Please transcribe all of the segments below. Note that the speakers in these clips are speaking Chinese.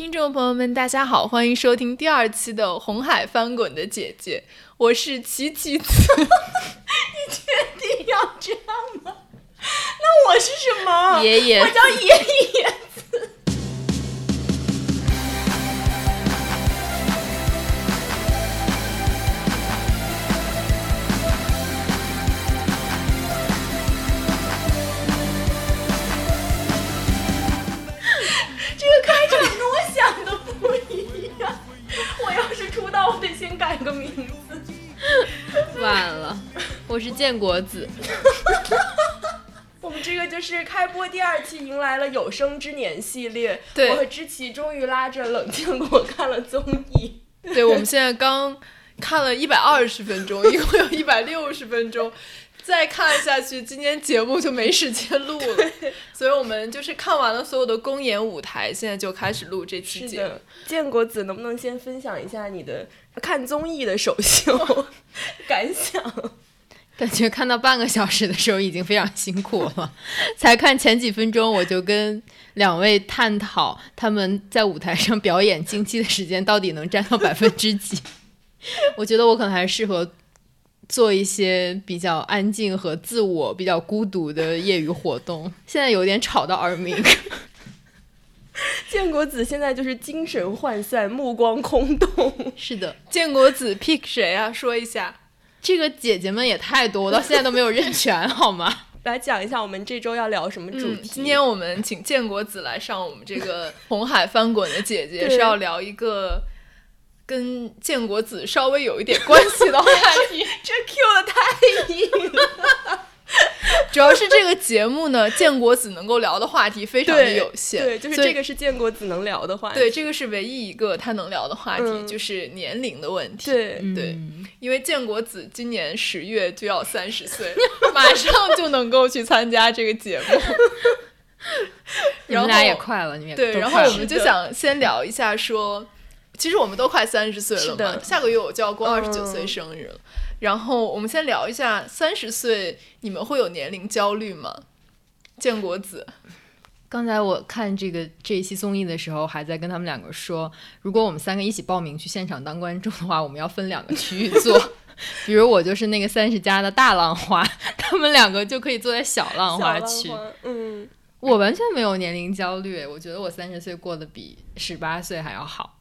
听众朋友们，大家好，欢迎收听第二期的《红海翻滚的姐姐》，我是琪琪子。你确定要这样吗？那我是什么？爷爷，我叫爷爷出道，我得先改个名字。晚了，我是建国子。我们这个就是开播第二期，迎来了有生之年系列。对我和知琪终于拉着冷建国看了综艺。对，我们现在刚看了一百二十分钟，一共有一百六十分钟。再看下去，今天节目就没时间录了，所以我们就是看完了所有的公演舞台，现在就开始录这期节目。建国子，能不能先分享一下你的看综艺的首秀 感想？感觉看到半个小时的时候已经非常辛苦了，才看前几分钟我就跟两位探讨他们在舞台上表演经期的时间到底能占到百分之几。我觉得我可能还适合做一些比较安静和自我、比较孤独的业余活动。现在有点吵到耳鸣。建国子现在就是精神涣散，目光空洞。是的，建国子 pick 谁啊？说一下。这个姐姐们也太多，我到现在都没有认全，好吗？来讲一下我们这周要聊什么主题。嗯、今天我们请建国子来上我们这个红海翻滚的姐姐，是要聊一个跟建国子稍微有一点关系的话 题。这 Q 的太硬。了。主要是这个节目呢，建国子能够聊的话题非常的有限，对，就是这个是建国子能聊的话题，对，这个是唯一一个他能聊的话题，嗯、就是年龄的问题，对。对，因为建国子今年十月就要三十岁，马上就能够去参加这个节目，你们俩也快了，你们也对，然后我们就想先聊一下说，其实我们都快三十岁了嘛，下个月我就要过二十九岁生日了。嗯然后我们先聊一下三十岁，你们会有年龄焦虑吗？建国子，刚才我看这个这一期综艺的时候，还在跟他们两个说，如果我们三个一起报名去现场当观众的话，我们要分两个区域坐。比如我就是那个三十加的大浪花，他们两个就可以坐在小浪花区。嗯，我完全没有年龄焦虑，我觉得我三十岁过得比十八岁还要好。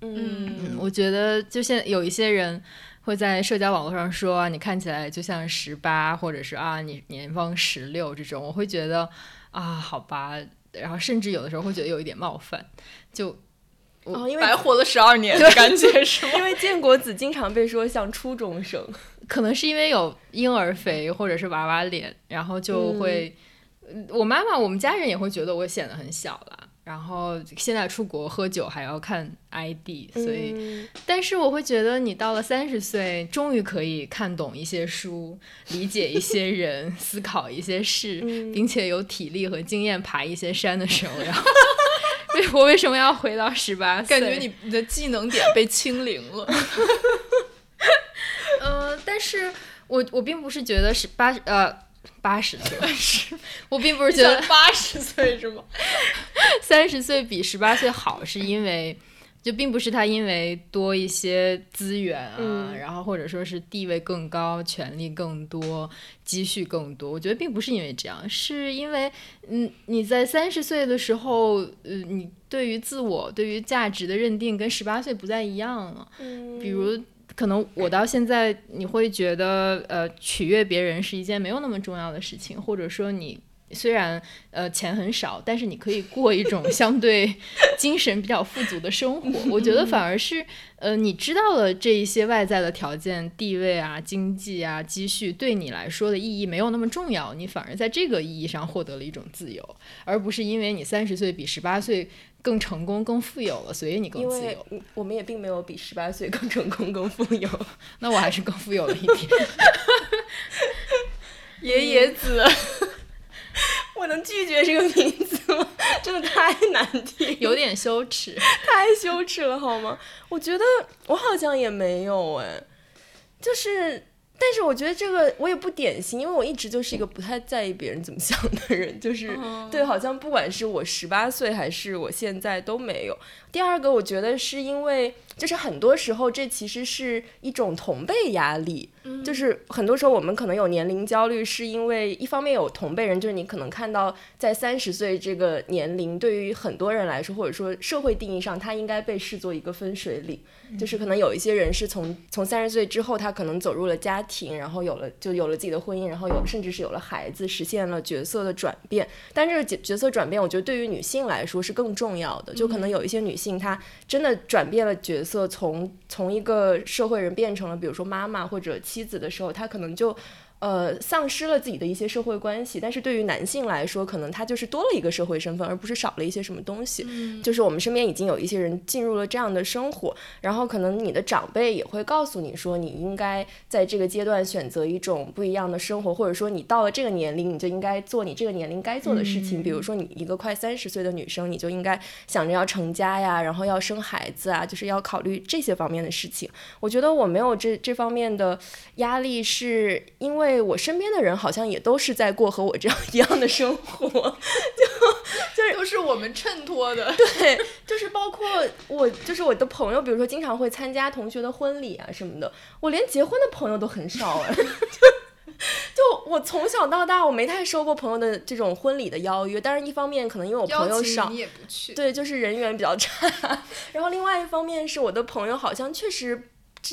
嗯，我觉得就现在有一些人。会在社交网络上说你看起来就像十八，或者是啊你年方十六这种，我会觉得啊好吧，然后甚至有的时候会觉得有一点冒犯，就哦因为白活了十二年的感觉是吗？因为建国子经常被说像初中生，可能是因为有婴儿肥或者是娃娃脸，然后就会，嗯、我妈妈我们家人也会觉得我显得很小了。然后现在出国喝酒还要看 ID，所以，嗯、但是我会觉得你到了三十岁，终于可以看懂一些书，理解一些人，思考一些事，嗯、并且有体力和经验爬一些山的时候，然后，为我为什么要回到十八岁？感觉你你的技能点被清零了。呃，但是我我并不是觉得十八呃。八十岁，我并不是觉得八十岁是吗？三十岁比十八岁好，是因为就并不是他因为多一些资源啊，嗯、然后或者说是地位更高、权力更多、积蓄更多。我觉得并不是因为这样，是因为嗯你在三十岁的时候，呃，你对于自我、对于价值的认定跟十八岁不再一样了。嗯，比如。可能我到现在，你会觉得，呃，取悦别人是一件没有那么重要的事情，或者说你虽然呃钱很少，但是你可以过一种相对精神比较富足的生活。我觉得反而是，呃，你知道了这一些外在的条件、地位啊、经济啊、积蓄对你来说的意义没有那么重要，你反而在这个意义上获得了一种自由，而不是因为你三十岁比十八岁。更成功、更富有了，所以你更自由。我们也并没有比十八岁更成功、更富有。那我还是更富有了一点。爷爷子，我能拒绝这个名字吗？真的太难听，有点羞耻，太羞耻了，好吗？我觉得我好像也没有哎，就是但是我觉得这个我也不典型，因为我一直就是一个不太在意别人怎么想的人，就是、对，好像不管是我十八岁还是我现在都没有。第二个，我觉得是因为就是很多时候这其实是一种同辈压力，就是很多时候我们可能有年龄焦虑，是因为一方面有同辈人，就是你可能看到在三十岁这个年龄，对于很多人来说，或者说社会定义上，他应该被视作一个分水岭。就是可能有一些人是从从三十岁之后，他可能走入了家庭，然后有了就有了自己的婚姻，然后有甚至是有了孩子，实现了角色的转变。但这个角角色转变，我觉得对于女性来说是更重要的。就可能有一些女性，她真的转变了角色，色从从一个社会人变成了比如说妈妈或者妻子的时候，他可能就。呃，丧失了自己的一些社会关系，但是对于男性来说，可能他就是多了一个社会身份，而不是少了一些什么东西。就是我们身边已经有一些人进入了这样的生活，然后可能你的长辈也会告诉你说，你应该在这个阶段选择一种不一样的生活，或者说你到了这个年龄，你就应该做你这个年龄该做的事情。比如说，你一个快三十岁的女生，你就应该想着要成家呀，然后要生孩子啊，就是要考虑这些方面的事情。我觉得我没有这这方面的压力，是因为我身边的人好像也都是在过和我这样一样的生活。都是我们衬托的。对，就是包括我，就是我的朋友，比如说经常会参加同学的婚礼啊什么的，我连结婚的朋友都很少哎。就就我从小到大，我没太收过朋友的这种婚礼的邀约。但是，一方面可能因为我朋友少，你也不去。对，就是人缘比较差。然后另外一方面是我的朋友好像确实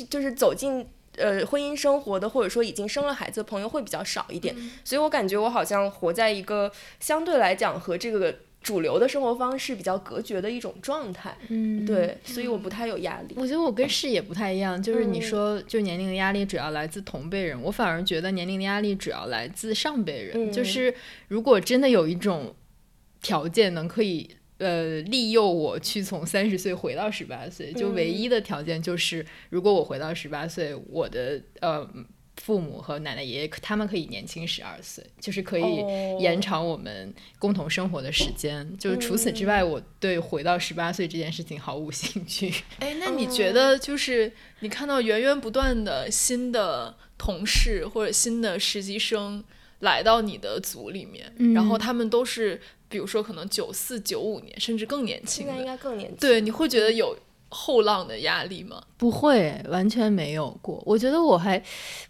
就是走进呃婚姻生活的，或者说已经生了孩子的朋友会比较少一点。所以我感觉我好像活在一个相对来讲和这个。主流的生活方式比较隔绝的一种状态，嗯，对，所以我不太有压力。我觉得我跟视野不太一样，就是你说就年龄的压力主要来自同辈人，我反而觉得年龄的压力主要来自上辈人。就是如果真的有一种条件能可以呃利诱我去从三十岁回到十八岁，就唯一的条件就是如果我回到十八岁，我的呃。父母和奶奶爷爷，他们可以年轻十二岁，就是可以延长我们共同生活的时间。就是除此之外，我对回到十八岁这件事情毫无兴趣。哎，那你觉得，就是你看到源源不断的新的同事或者新的实习生来到你的组里面，然后他们都是，比如说可能九四、九五年，甚至更年轻的，应该更年轻。对，你会觉得有。后浪的压力吗？不会，完全没有过。我觉得我还，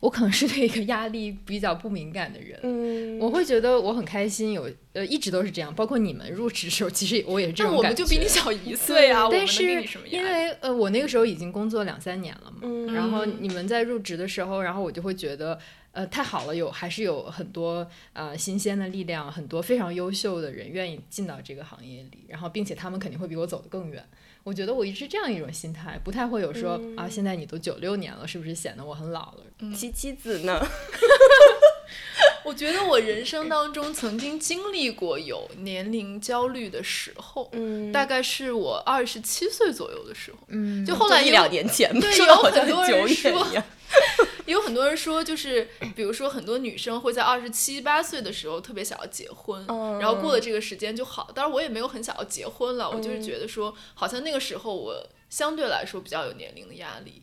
我可能是对一个压力比较不敏感的人。嗯，我会觉得我很开心，有呃一直都是这样。包括你们入职的时候，其实我也是这种感觉。我们就比你小一 岁啊，但是因为呃我那个时候已经工作两三年了嘛，嗯，然后你们在入职的时候，然后我就会觉得呃太好了，有还是有很多呃新鲜的力量，很多非常优秀的人愿意进到这个行业里，然后并且他们肯定会比我走得更远。我觉得我一直这样一种心态，不太会有说啊，现在你都九六年了，是不是显得我很老了？七七子呢？我觉得我人生当中曾经经历过有年龄焦虑的时候，嗯，大概是我二十七岁左右的时候，嗯，就后来一两年前，对，有很多人说，有很多人说，就是 比如说很多女生会在二十七八岁的时候特别想要结婚，然后过了这个时间就好。当然我也没有很想要结婚了，我就是觉得说，好像那个时候我相对来说比较有年龄的压力，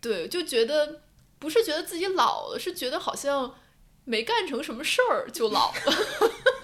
对，就觉得不是觉得自己老了，是觉得好像。没干成什么事儿就老了，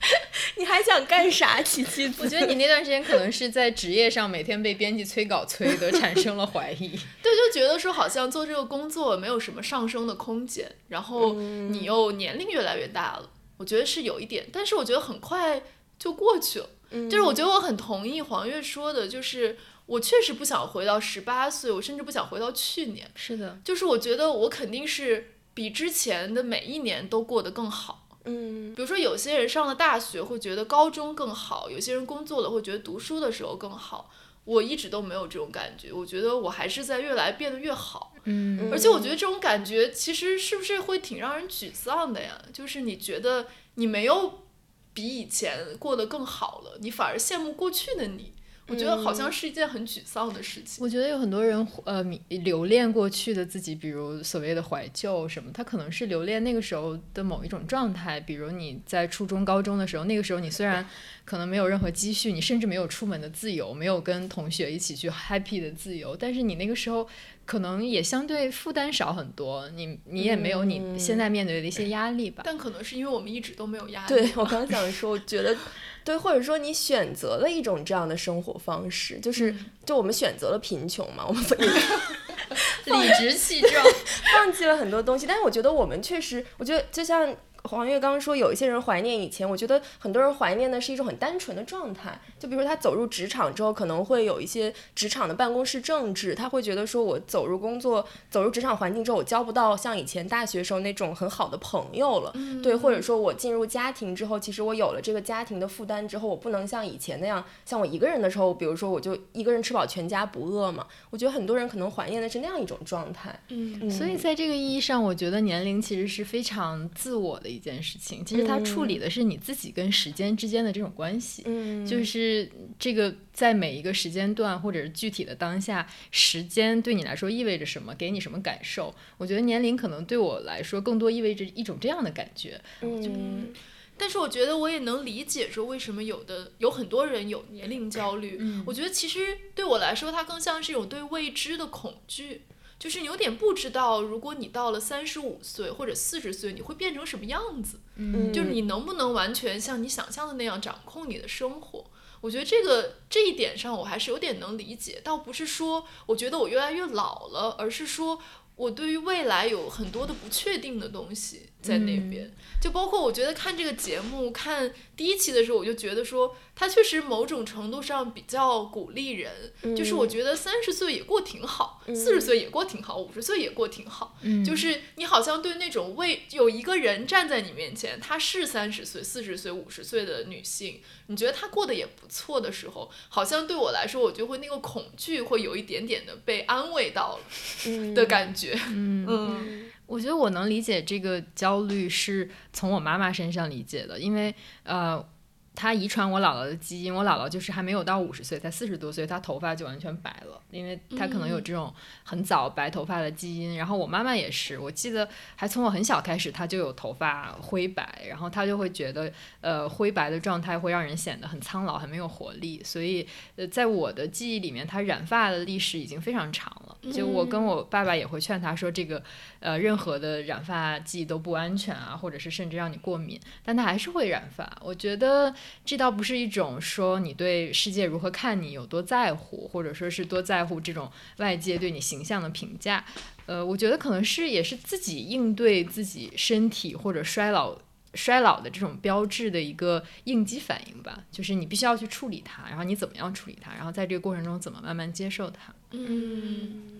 你还想干啥？琪琪，我觉得你那段时间可能是在职业上每天被编辑催稿催的，产生了怀疑。对，就觉得说好像做这个工作没有什么上升的空间，然后你又年龄越来越大了，我觉得是有一点，但是我觉得很快就过去了。就是我觉得我很同意黄月说的，就是我确实不想回到十八岁，我甚至不想回到去年。是的，就是我觉得我肯定是。比之前的每一年都过得更好，嗯，比如说有些人上了大学会觉得高中更好，有些人工作了会觉得读书的时候更好。我一直都没有这种感觉，我觉得我还是在越来变得越好，嗯，而且我觉得这种感觉其实是不是会挺让人沮丧的呀？就是你觉得你没有比以前过得更好了，你反而羡慕过去的你。我觉得好像是一件很沮丧的事情。我觉得有很多人呃留恋过去的自己，比如所谓的怀旧什么，他可能是留恋那个时候的某一种状态。比如你在初中、高中的时候，那个时候你虽然可能没有任何积蓄，你甚至没有出门的自由，没有跟同学一起去 happy 的自由，但是你那个时候可能也相对负担少很多，你你也没有你现在面对的一些压力吧。但可能是因为我们一直都没有压力。对我刚想说，我觉得对，或者说你选择了一种这样的生活方式，就是就我们选择了贫穷嘛，我们 理直气壮，放弃了很多东西。但是我觉得我们确实，我觉得就像。黄月刚刚说，有一些人怀念以前，我觉得很多人怀念的是一种很单纯的状态。就比如说他走入职场之后，可能会有一些职场的办公室政治，他会觉得说，我走入工作、走入职场环境之后，我交不到像以前大学时候那种很好的朋友了。对，或者说我进入家庭之后，其实我有了这个家庭的负担之后，我不能像以前那样，像我一个人的时候，比如说我就一个人吃饱全家不饿嘛。我觉得很多人可能怀念的是那样一种状态。嗯，所以在这个意义上，我觉得年龄其实是非常自我的。一件事情，其实它处理的是你自己跟时间之间的这种关系，嗯，就是这个在每一个时间段或者是具体的当下，时间对你来说意味着什么，给你什么感受？我觉得年龄可能对我来说更多意味着一种这样的感觉，嗯，但是我觉得我也能理解说为什么有的有很多人有年龄焦虑，嗯，我觉得其实对我来说，它更像是一种对未知的恐惧。就是你有点不知道，如果你到了三十五岁或者四十岁，你会变成什么样子？嗯，就是你能不能完全像你想象的那样掌控你的生活？我觉得这个这一点上，我还是有点能理解。倒不是说我觉得我越来越老了，而是说我对于未来有很多的不确定的东西在那边。就包括我觉得看这个节目，看第一期的时候，我就觉得说。他确实某种程度上比较鼓励人，就是我觉得三十岁也过挺好，四十岁也过挺好，五十岁也过挺好。就是你好像对那种为有一个人站在你面前，她是三十岁、四十岁、五十岁的女性，你觉得她过得也不错的时候，好像对我来说，我就会那个恐惧会有一点点的被安慰到了的感觉。嗯，我觉得我能理解这个焦虑是从我妈妈身上理解的，因为呃。她遗传我姥姥的基因，我姥姥就是还没有到五十岁，才四十多岁，她头发就完全白了，因为她可能有这种很早白头发的基因。然后我妈妈也是，我记得还从我很小开始，她就有头发灰白，然后她就会觉得，呃，灰白的状态会让人显得很苍老，很没有活力。所以，呃，在我的记忆里面，她染发的历史已经非常长了。就我跟我爸爸也会劝他说，这个，呃，任何的染发剂都不安全啊，或者是甚至让你过敏，但他还是会染发。我觉得。这倒不是一种说你对世界如何看你有多在乎，或者说是多在乎这种外界对你形象的评价。呃，我觉得可能是也是自己应对自己身体或者衰老衰老的这种标志的一个应激反应吧。就是你必须要去处理它，然后你怎么样处理它，然后在这个过程中怎么慢慢接受它。嗯。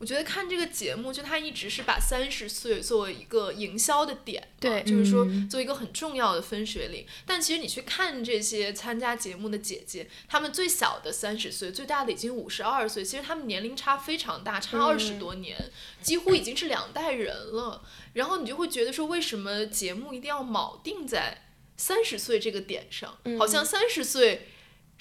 我觉得看这个节目，就他一直是把三十岁作为一个营销的点，对，就是说作为一个很重要的分水岭。但其实你去看这些参加节目的姐姐，她们最小的三十岁，最大的已经五十二岁，其实她们年龄差非常大，差二十多年，几乎已经是两代人了。然后你就会觉得说，为什么节目一定要铆定在三十岁这个点上？好像三十岁。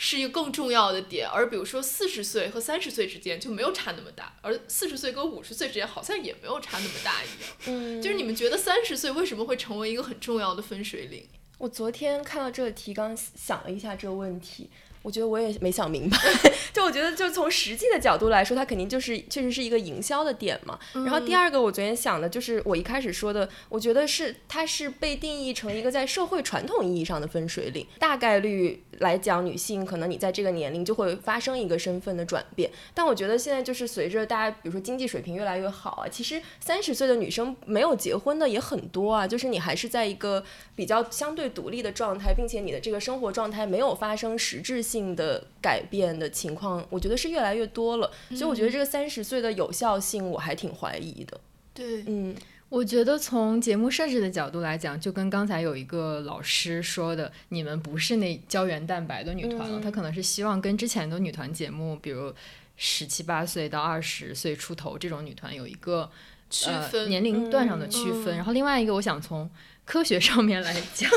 是一个更重要的点，而比如说四十岁和三十岁之间就没有差那么大，而四十岁跟五十岁之间好像也没有差那么大一样。嗯，就是你们觉得三十岁为什么会成为一个很重要的分水岭？我昨天看到这个提纲，想了一下这个问题。我觉得我也没想明白，就我觉得，就从实际的角度来说，它肯定就是确实是一个营销的点嘛。然后第二个，我昨天想的就是我一开始说的，我觉得是它是被定义成一个在社会传统意义上的分水岭。大概率来讲，女性可能你在这个年龄就会发生一个身份的转变。但我觉得现在就是随着大家，比如说经济水平越来越好啊，其实三十岁的女生没有结婚的也很多啊，就是你还是在一个比较相对独立的状态，并且你的这个生活状态没有发生实质。性的改变的情况，我觉得是越来越多了，所以我觉得这个三十岁的有效性我还挺怀疑的。对，嗯，我觉得从节目设置的角度来讲，就跟刚才有一个老师说的，你们不是那胶原蛋白的女团了，她可能是希望跟之前的女团节目，比如十七八岁到二十岁出头这种女团有一个区分年龄段上的区分。然后另外一个，我想从。科学上面来讲，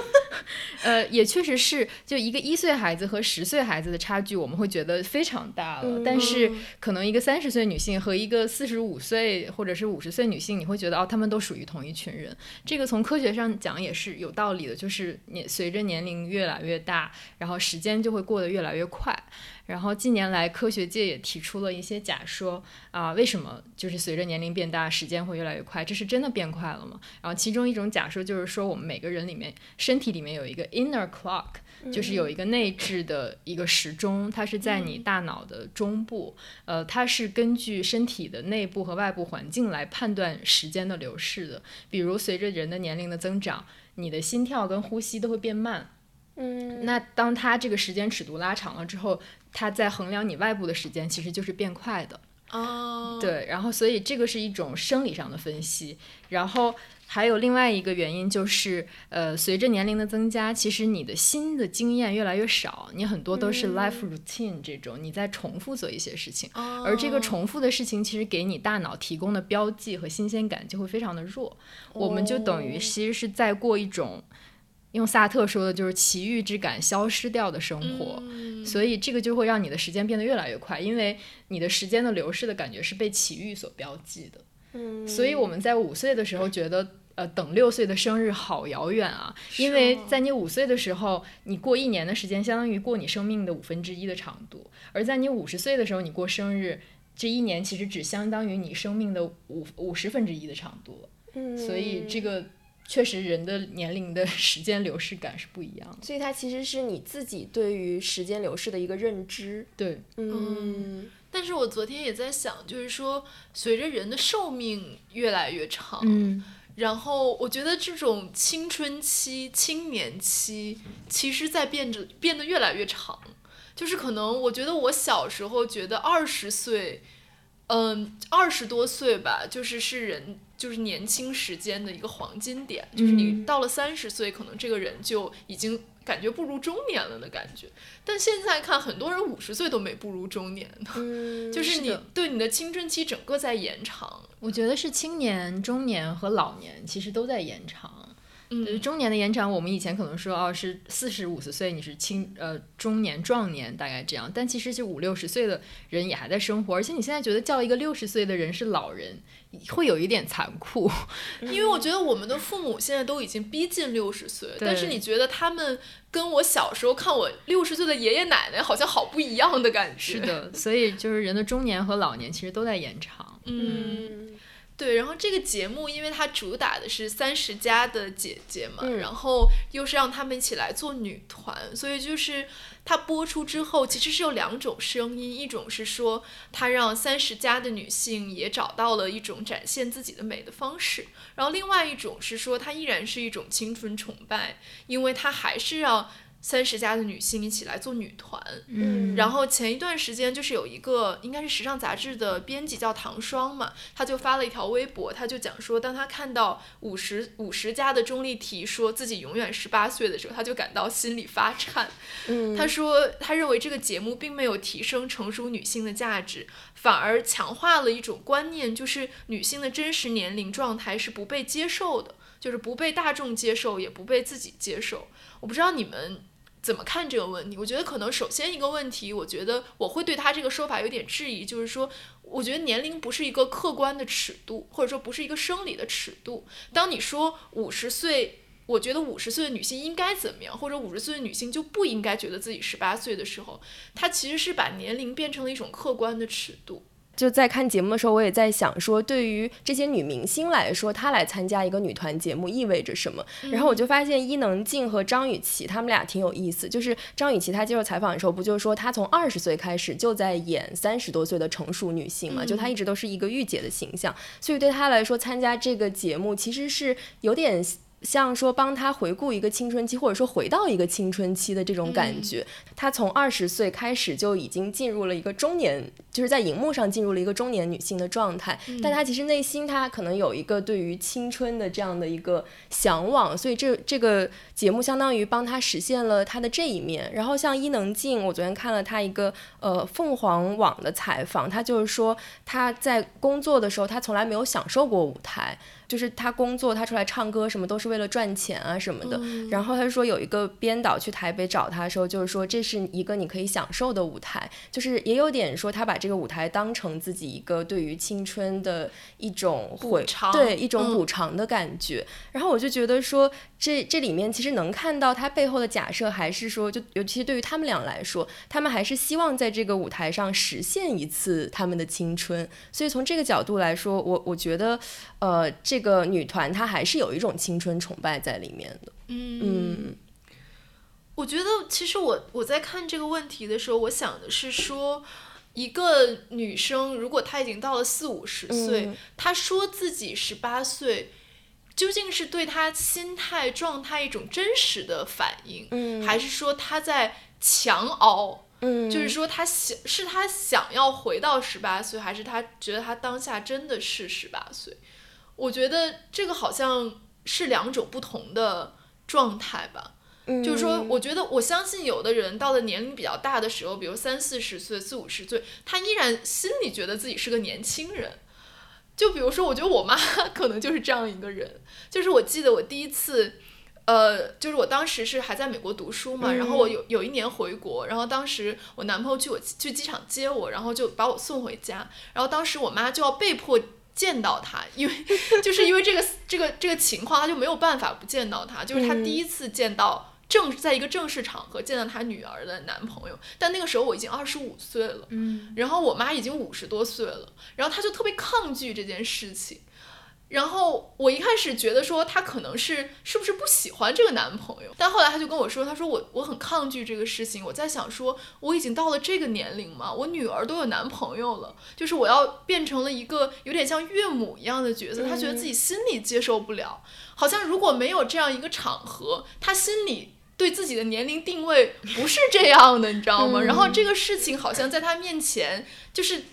呃，也确实是，就一个一岁孩子和十岁孩子的差距，我们会觉得非常大了。但是，可能一个三十岁女性和一个四十五岁或者是五十岁女性，你会觉得哦，他们都属于同一群人。这个从科学上讲也是有道理的，就是你随着年龄越来越大，然后时间就会过得越来越快。然后近年来，科学界也提出了一些假说啊，为什么就是随着年龄变大，时间会越来越快？这是真的变快了吗？然后其中一种假说就是说，我们每个人里面身体里面有一个 inner clock，就是有一个内置的一个时钟，它是在你大脑的中部，呃，它是根据身体的内部和外部环境来判断时间的流逝的。比如随着人的年龄的增长，你的心跳跟呼吸都会变慢。嗯，那当它这个时间尺度拉长了之后，它在衡量你外部的时间，其实就是变快的。哦，对，然后所以这个是一种生理上的分析，然后还有另外一个原因就是，呃，随着年龄的增加，其实你的新的经验越来越少，你很多都是 life routine 这种，你在重复做一些事情，而这个重复的事情其实给你大脑提供的标记和新鲜感就会非常的弱，我们就等于其实是在过一种。用萨特说的就是奇遇之感消失掉的生活，所以这个就会让你的时间变得越来越快，因为你的时间的流逝的感觉是被奇遇所标记的。嗯，所以我们在五岁的时候觉得，呃，等六岁的生日好遥远啊，因为在你五岁的时候，你过一年的时间相当于过你生命的五分之一的长度，而在你五十岁的时候，你过生日这一年其实只相当于你生命的五五十分之一的长度。嗯，所以这个。确实，人的年龄的时间流逝感是不一样的，所以它其实是你自己对于时间流逝的一个认知。对，嗯。但是我昨天也在想，就是说，随着人的寿命越来越长，嗯，然后我觉得这种青春期、青年期，其实在变着变得越来越长。就是可能，我觉得我小时候觉得二十岁，嗯，二十多岁吧，就是是人。就是年轻时间的一个黄金点，就是你到了三十岁，可能这个人就已经感觉步入中年了的感觉。但现在看，很多人五十岁都没步入中年呢，就是你对你的青春期整个在延长。我觉得是青年、中年和老年其实都在延长。嗯，中年的延长，我们以前可能说哦是四十五十岁，你是青呃中年壮年大概这样，但其实就五六十岁的人也还在生活，而且你现在觉得叫一个六十岁的人是老人，会有一点残酷，因为我觉得我们的父母现在都已经逼近六十岁，但是你觉得他们跟我小时候看我六十岁的爷爷奶奶好像好不一样的感觉。是的，所以就是人的中年和老年其实都在延长。嗯。对，然后这个节目，因为它主打的是三十加的姐姐嘛，然后又是让他们一起来做女团，所以就是它播出之后，其实是有两种声音，一种是说它让三十加的女性也找到了一种展现自己的美的方式，然后另外一种是说它依然是一种青春崇拜，因为它还是让。三十加的女性一起来做女团，嗯，然后前一段时间就是有一个应该是时尚杂志的编辑叫唐双嘛，他就发了一条微博，他就讲说，当他看到五十五十加的钟丽缇说自己永远十八岁的时候，他就感到心里发颤。嗯，他说他认为这个节目并没有提升成熟女性的价值，反而强化了一种观念，就是女性的真实年龄状态是不被接受的，就是不被大众接受，也不被自己接受。我不知道你们。怎么看这个问题？我觉得可能首先一个问题，我觉得我会对他这个说法有点质疑，就是说，我觉得年龄不是一个客观的尺度，或者说不是一个生理的尺度。当你说五十岁，我觉得五十岁的女性应该怎么样，或者五十岁的女性就不应该觉得自己十八岁的时候，她其实是把年龄变成了一种客观的尺度。就在看节目的时候，我也在想说，对于这些女明星来说，她来参加一个女团节目意味着什么？然后我就发现伊能静和张雨绮她们俩挺有意思。就是张雨绮她接受采访的时候，不就是说她从二十岁开始就在演三十多岁的成熟女性嘛？就她一直都是一个御姐的形象，所以对她来说，参加这个节目其实是有点。像说帮他回顾一个青春期，或者说回到一个青春期的这种感觉，他从二十岁开始就已经进入了一个中年，就是在荧幕上进入了一个中年女性的状态，但他其实内心他可能有一个对于青春的这样的一个向往，所以这这个节目相当于帮他实现了他的这一面。然后像伊能静，我昨天看了他一个呃凤凰网的采访，他就是说他在工作的时候，他从来没有享受过舞台。就是他工作，他出来唱歌什么都是为了赚钱啊什么的。然后他说有一个编导去台北找他的时候，就是说这是一个你可以享受的舞台，就是也有点说他把这个舞台当成自己一个对于青春的一种回对一种补偿的感觉。然后我就觉得说这这里面其实能看到他背后的假设，还是说就尤其对于他们俩来说，他们还是希望在这个舞台上实现一次他们的青春。所以从这个角度来说，我我觉得，呃，这个女团她还是有一种青春崇拜在里面的。嗯，我觉得其实我我在看这个问题的时候，我想的是说，一个女生如果她已经到了四五十岁，她说自己十八岁，究竟是对她心态状态一种真实的反应，还是说她在强熬？嗯，就是说她想是她想要回到十八岁，还是她觉得她当下真的是十八岁？我觉得这个好像是两种不同的状态吧。嗯，就是说，我觉得我相信有的人到了年龄比较大的时候，比如三四十岁、四五十岁，他依然心里觉得自己是个年轻人。就比如说，我觉得我妈 可能就是这样一个人。就是我记得我第一次。呃，就是我当时是还在美国读书嘛，然后我有有一年回国，然后当时我男朋友去我去机场接我，然后就把我送回家，然后当时我妈就要被迫见到他，因为就是因为这个 这个这个情况，他就没有办法不见到他，就是他第一次见到正在一个正式场合见到他女儿的男朋友，但那个时候我已经二十五岁了，嗯，然后我妈已经五十多岁了，然后他就特别抗拒这件事情。然后我一开始觉得说他可能是是不是不喜欢这个男朋友，但后来他就跟我说，他说我我很抗拒这个事情。我在想说，我已经到了这个年龄嘛，我女儿都有男朋友了，就是我要变成了一个有点像岳母一样的角色，他觉得自己心里接受不了。好像如果没有这样一个场合，他心里对自己的年龄定位不是这样的，你知道吗？然后这个事情好像在他面前就是。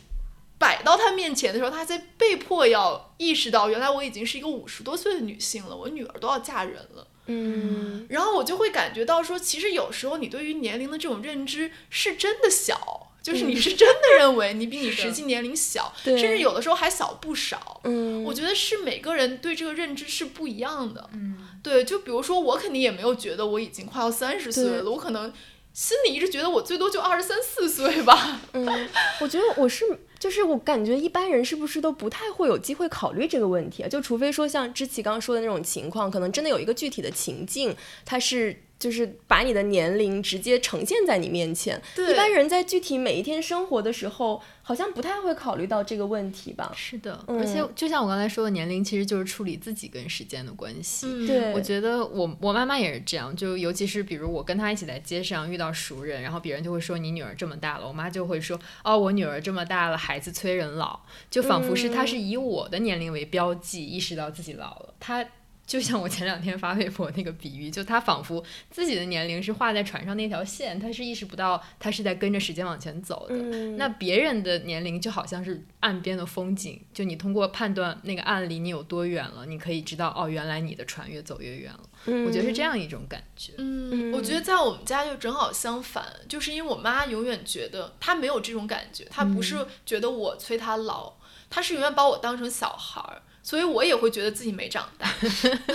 摆到他面前的时候，他在被迫要意识到，原来我已经是一个五十多岁的女性了，我女儿都要嫁人了。嗯，然后我就会感觉到说，其实有时候你对于年龄的这种认知是真的小，就是你是真的认为你比你 实际年龄小，甚至有的时候还小不少。嗯，我觉得是每个人对这个认知是不一样的。嗯，对，就比如说我肯定也没有觉得我已经快要三十岁了，我可能心里一直觉得我最多就二十三四岁吧。嗯，我觉得我是。就是我感觉一般人是不是都不太会有机会考虑这个问题啊？就除非说像知奇刚刚说的那种情况，可能真的有一个具体的情境，它是。就是把你的年龄直接呈现在你面前。对，一般人在具体每一天生活的时候，好像不太会考虑到这个问题吧？是的，而且就像我刚才说的，年龄其实就是处理自己跟时间的关系。对，我觉得我我妈妈也是这样，就尤其是比如我跟她一起在街上遇到熟人，然后别人就会说你女儿这么大了，我妈就会说哦，我女儿这么大了，孩子催人老，就仿佛是她是以我的年龄为标记，意识到自己老了。她。就像我前两天发微博那个比喻，就他仿佛自己的年龄是画在船上那条线，他是意识不到他是在跟着时间往前走的。那别人的年龄就好像是岸边的风景，就你通过判断那个岸离你有多远了，你可以知道哦，原来你的船越走越远了。我觉得是这样一种感觉。嗯，我觉得在我们家就正好相反，就是因为我妈永远觉得她没有这种感觉，她不是觉得我催她老，她是永远把我当成小孩儿。所以我也会觉得自己没长大，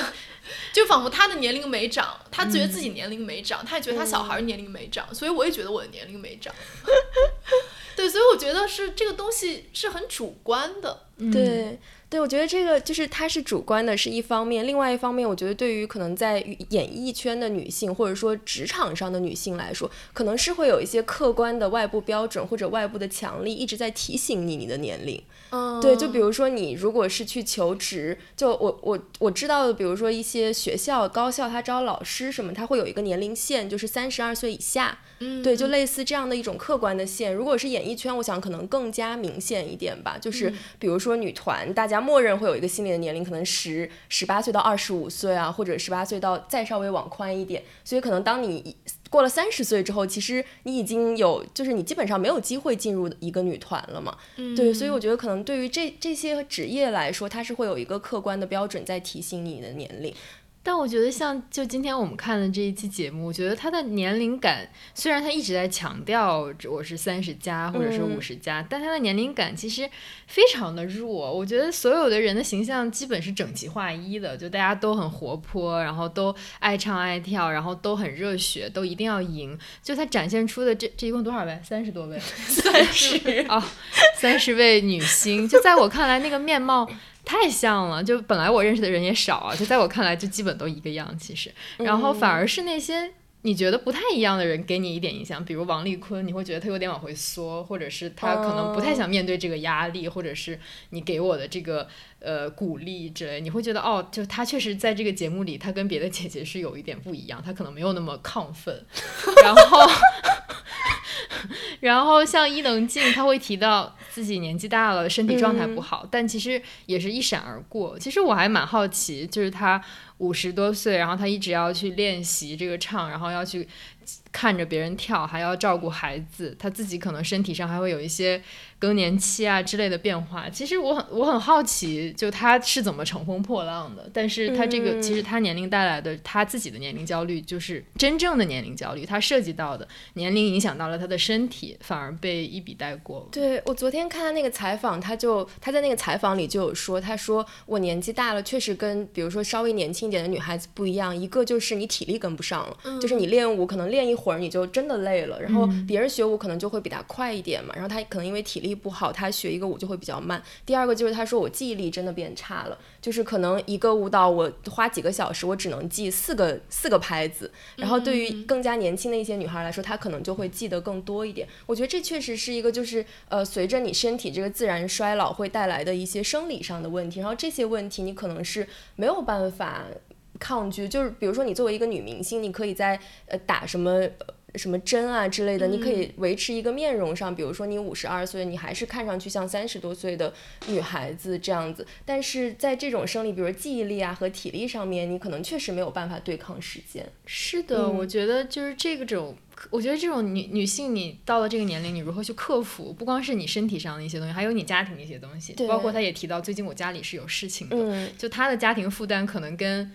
就仿佛他的年龄没长，他觉得自己年龄没长，他也觉得他小孩年龄没长，所以我也觉得我的年龄没长。对，所以我觉得是这个东西是很主观的。对，对，我觉得这个就是它是主观的，是一方面；另外一方面，我觉得对于可能在演艺圈的女性，或者说职场上的女性来说，可能是会有一些客观的外部标准或者外部的强力一直在提醒你你的年龄。对，就比如说你如果是去求职，就我我我知道的，比如说一些学校高校，他招老师什么，他会有一个年龄线，就是三十二岁以下。嗯，对，就类似这样的一种客观的线。如果是演艺圈，我想可能更加明显一点吧。就是比如说女团，大家默认会有一个心理的年龄，可能十十八岁到二十五岁啊，或者十八岁到再稍微往宽一点。所以可能当你过了三十岁之后，其实你已经有，就是你基本上没有机会进入一个女团了嘛。对，所以我觉得可能对于这这些职业来说，它是会有一个客观的标准在提醒你的年龄。但我觉得像就今天我们看的这一期节目，我觉得他的年龄感虽然他一直在强调我是三十加或者是五十加，但他的年龄感其实非常的弱。我觉得所有的人的形象基本是整齐划一的，就大家都很活泼，然后都爱唱爱跳，然后都很热血，都一定要赢。就他展现出的这这一共多少位？三十多位？三十啊，三十位女星。就在我看来，那个面貌。太像了，就本来我认识的人也少啊，就在我看来就基本都一个样，其实，然后反而是那些你觉得不太一样的人给你一点印象，比如王丽坤，你会觉得他有点往回缩，或者是他可能不太想面对这个压力，或者是你给我的这个呃鼓励之类，你会觉得哦，就他确实在这个节目里，他跟别的姐姐是有一点不一样，他可能没有那么亢奋，然后。然后像伊能静，他会提到自己年纪大了，身体状态不好，但其实也是一闪而过。其实我还蛮好奇，就是他五十多岁，然后他一直要去练习这个唱，然后要去看着别人跳，还要照顾孩子，他自己可能身体上还会有一些。更年期啊之类的变化，其实我很我很好奇，就他是怎么乘风破浪的。但是他这个其实他年龄带来的他自己的年龄焦虑，就是真正的年龄焦虑，他涉及到的年龄影响到了他的身体，反而被一笔带过。对我昨天看他那个采访，他就他在那个采访里就有说，他说我年纪大了，确实跟比如说稍微年轻一点的女孩子不一样，一个就是你体力跟不上了，就是你练舞可能练一会儿你就真的累了，然后别人学舞可能就会比他快一点嘛，然后他可能因为体力。不好，他学一个舞就会比较慢。第二个就是他说我记忆力真的变差了，就是可能一个舞蹈我花几个小时，我只能记四个四个拍子。然后对于更加年轻的一些女孩来说，她可能就会记得更多一点。我觉得这确实是一个就是呃随着你身体这个自然衰老会带来的一些生理上的问题。然后这些问题你可能是没有办法抗拒。就是比如说你作为一个女明星，你可以在呃打什么。什么针啊之类的，你可以维持一个面容上，比如说你五十二岁，你还是看上去像三十多岁的女孩子这样子。但是在这种生理，比如记忆力啊和体力上面，你可能确实没有办法对抗时间。是的，我觉得就是这个种，我觉得这种女女性，你到了这个年龄，你如何去克服？不光是你身体上的一些东西，还有你家庭的一些东西。包括她也提到，最近我家里是有事情的，就她的家庭负担可能跟。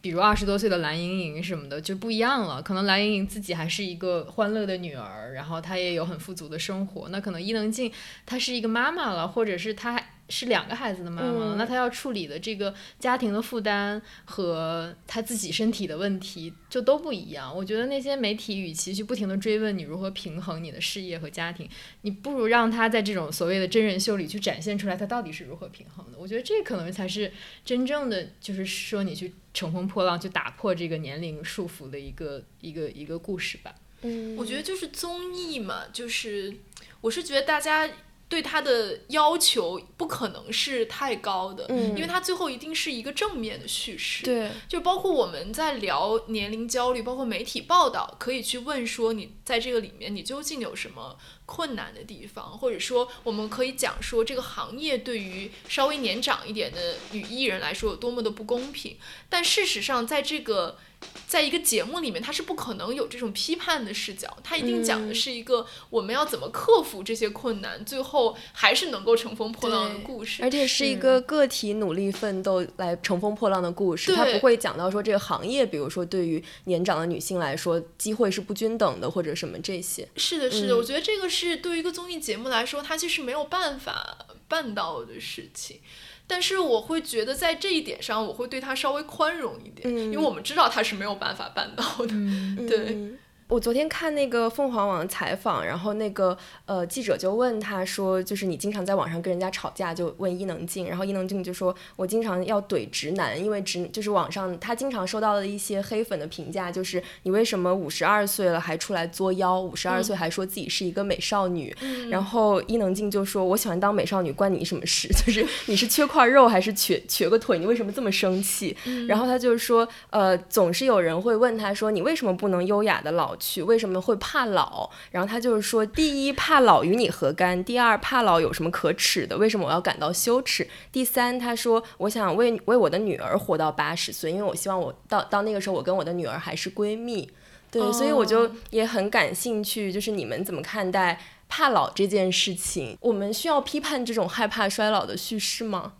比如二十多岁的蓝盈莹什么的就不一样了，可能蓝盈莹自己还是一个欢乐的女儿，然后她也有很富足的生活。那可能伊能静她是一个妈妈了，或者是她。是两个孩子的妈妈，那她要处理的这个家庭的负担和她自己身体的问题就都不一样。我觉得那些媒体与其去不停的追问你如何平衡你的事业和家庭，你不如让她在这种所谓的真人秀里去展现出来她到底是如何平衡的。我觉得这可能才是真正的，就是说你去乘风破浪，去打破这个年龄束缚的一个一个一个故事吧。嗯，我觉得就是综艺嘛，就是我是觉得大家。对他的要求不可能是太高的，因为他最后一定是一个正面的叙事。对，就包括我们在聊年龄焦虑，包括媒体报道，可以去问说你在这个里面你究竟有什么困难的地方，或者说我们可以讲说这个行业对于稍微年长一点的女艺人来说有多么的不公平。但事实上，在这个在一个节目里面，他是不可能有这种批判的视角，他一定讲的是一个我们要怎么克服这些困难，最后还是能够乘风破浪的故事，而且是一个个体努力奋斗来乘风破浪的故事。他不会讲到说这个行业，比如说对于年长的女性来说，机会是不均等的，或者什么这些。是的，是的，我觉得这个是对于一个综艺节目来说，它其实没有办法办到的事情。但是我会觉得在这一点上，我会对他稍微宽容一点，因为我们知道他是没有办法办到的，对。我昨天看那个凤凰网的采访，然后那个呃记者就问他说，就是你经常在网上跟人家吵架，就问伊能静，然后伊能静就说，我经常要怼直男，因为直就是网上他经常收到的一些黑粉的评价，就是你为什么五十二岁了还出来作妖，五十二岁还说自己是一个美少女，然后伊能静就说，我喜欢当美少女，关你什么事？就是你是缺块肉还是瘸瘸个腿？你为什么这么生气？然后他就说，呃，总是有人会问他说，你为什么不能优雅的老？去为什么会怕老？然后他就是说，第一怕老与你何干？第二怕老有什么可耻的？为什么我要感到羞耻？第三，他说我想为为我的女儿活到八十岁，因为我希望我到到那个时候，我跟我的女儿还是闺蜜。对，所以我就也很感兴趣，就是你们怎么看待怕老这件事情？我们需要批判这种害怕衰老的叙事吗？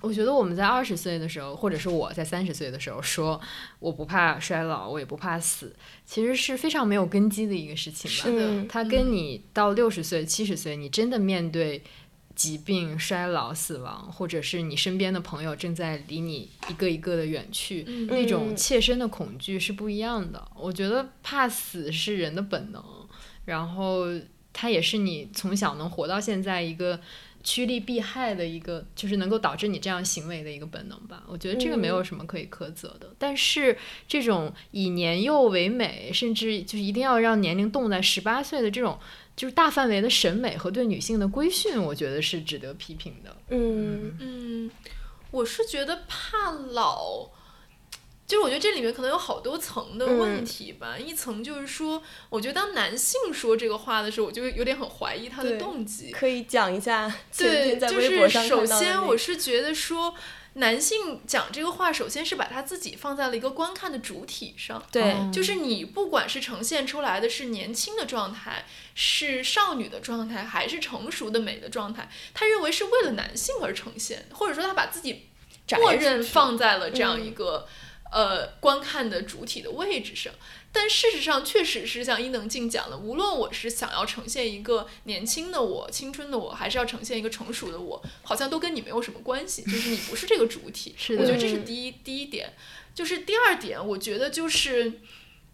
我觉得我们在二十岁的时候，或者是我在三十岁的时候说我不怕衰老，我也不怕死，其实是非常没有根基的一个事情吧。是的，它跟你到六十岁、七十岁，你真的面对疾病、衰老、死亡，或者是你身边的朋友正在离你一个一个的远去，那种切身的恐惧是不一样的。我觉得怕死是人的本能，然后它也是你从小能活到现在一个。趋利避害的一个，就是能够导致你这样行为的一个本能吧。我觉得这个没有什么可以苛责的。但是这种以年幼为美，甚至就是一定要让年龄冻在十八岁的这种，就是大范围的审美和对女性的规训，我觉得是值得批评的。嗯嗯，我是觉得怕老。就是我觉得这里面可能有好多层的问题吧。一层就是说，我觉得当男性说这个话的时候，我就有点很怀疑他的动机。可以讲一下。对，就是首先我是觉得说，男性讲这个话，首先是把他自己放在了一个观看的主体上。对，就是你不管是呈现出来的是年轻的状态，是少女的状态，还是成熟的美的状态，他认为是为了男性而呈现，或者说他把自己默认放在了这样一个。呃，观看的主体的位置上，但事实上确实是像伊能静讲的，无论我是想要呈现一个年轻的我、青春的我，还是要呈现一个成熟的我，好像都跟你没有什么关系，就是你不是这个主体。我觉得这是第一第一点，就是第二点，我觉得就是。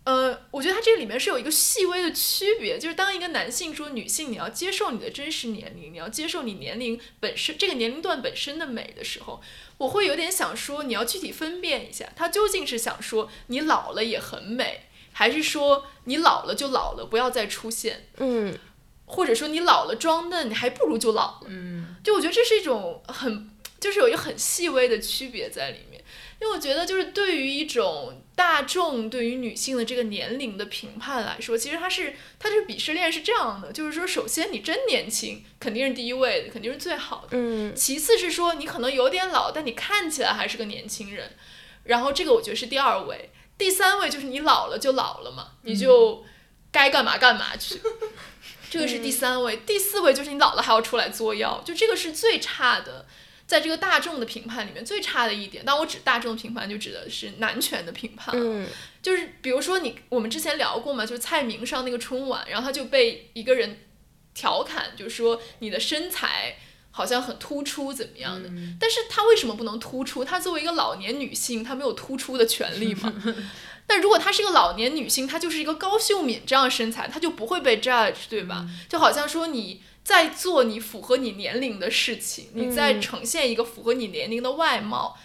呃，我觉得它这里面是有一个细微的区别，就是当一个男性说女性你要接受你的真实年龄，你要接受你年龄本身这个年龄段本身的美的时候，我会有点想说，你要具体分辨一下，他究竟是想说你老了也很美，还是说你老了就老了，不要再出现，嗯，或者说你老了装嫩，你还不如就老了，嗯，就我觉得这是一种很，就是有一个很细微的区别在里面。因为我觉得，就是对于一种大众对于女性的这个年龄的评判来说，其实它是它这个鄙视链是这样的，就是说，首先你真年轻肯定是第一位的，肯定是最好的。嗯。其次是说你可能有点老，但你看起来还是个年轻人，然后这个我觉得是第二位。第三位就是你老了就老了嘛，你就该干嘛干嘛去，这个是第三位。第四位就是你老了还要出来作妖，就这个是最差的。在这个大众的评判里面，最差的一点，但我指大众评判，就指的是男权的评判嗯，就是比如说你，我们之前聊过嘛，就是蔡明上那个春晚，然后他就被一个人调侃，就说你的身材好像很突出，怎么样的？但是她为什么不能突出？她作为一个老年女性，她没有突出的权利嘛？但如果她是一个老年女性，她就是一个高秀敏这样的身材，她就不会被 judge，对吧？就好像说你。在做你符合你年龄的事情，你在呈现一个符合你年龄的外貌，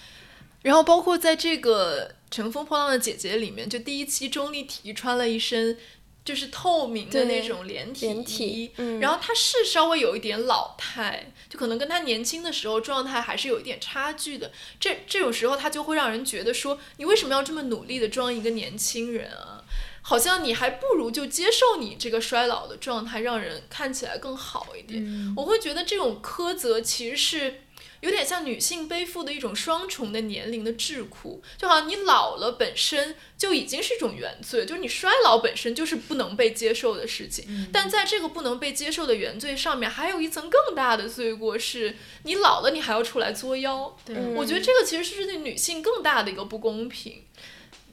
然后包括在这个《乘风破浪的姐姐》里面，就第一期钟丽缇穿了一身就是透明的那种连体衣，然后她是稍微有一点老态，就可能跟她年轻的时候状态还是有一点差距的。这这种时候，她就会让人觉得说，你为什么要这么努力的装一个年轻人啊？好像你还不如就接受你这个衰老的状态，让人看起来更好一点。我会觉得这种苛责其实是有点像女性背负的一种双重的年龄的桎梏，就好像你老了本身就已经是一种原罪，就是你衰老本身就是不能被接受的事情。但在这个不能被接受的原罪上面，还有一层更大的罪过，是你老了你还要出来作妖。我觉得这个其实是对女性更大的一个不公平。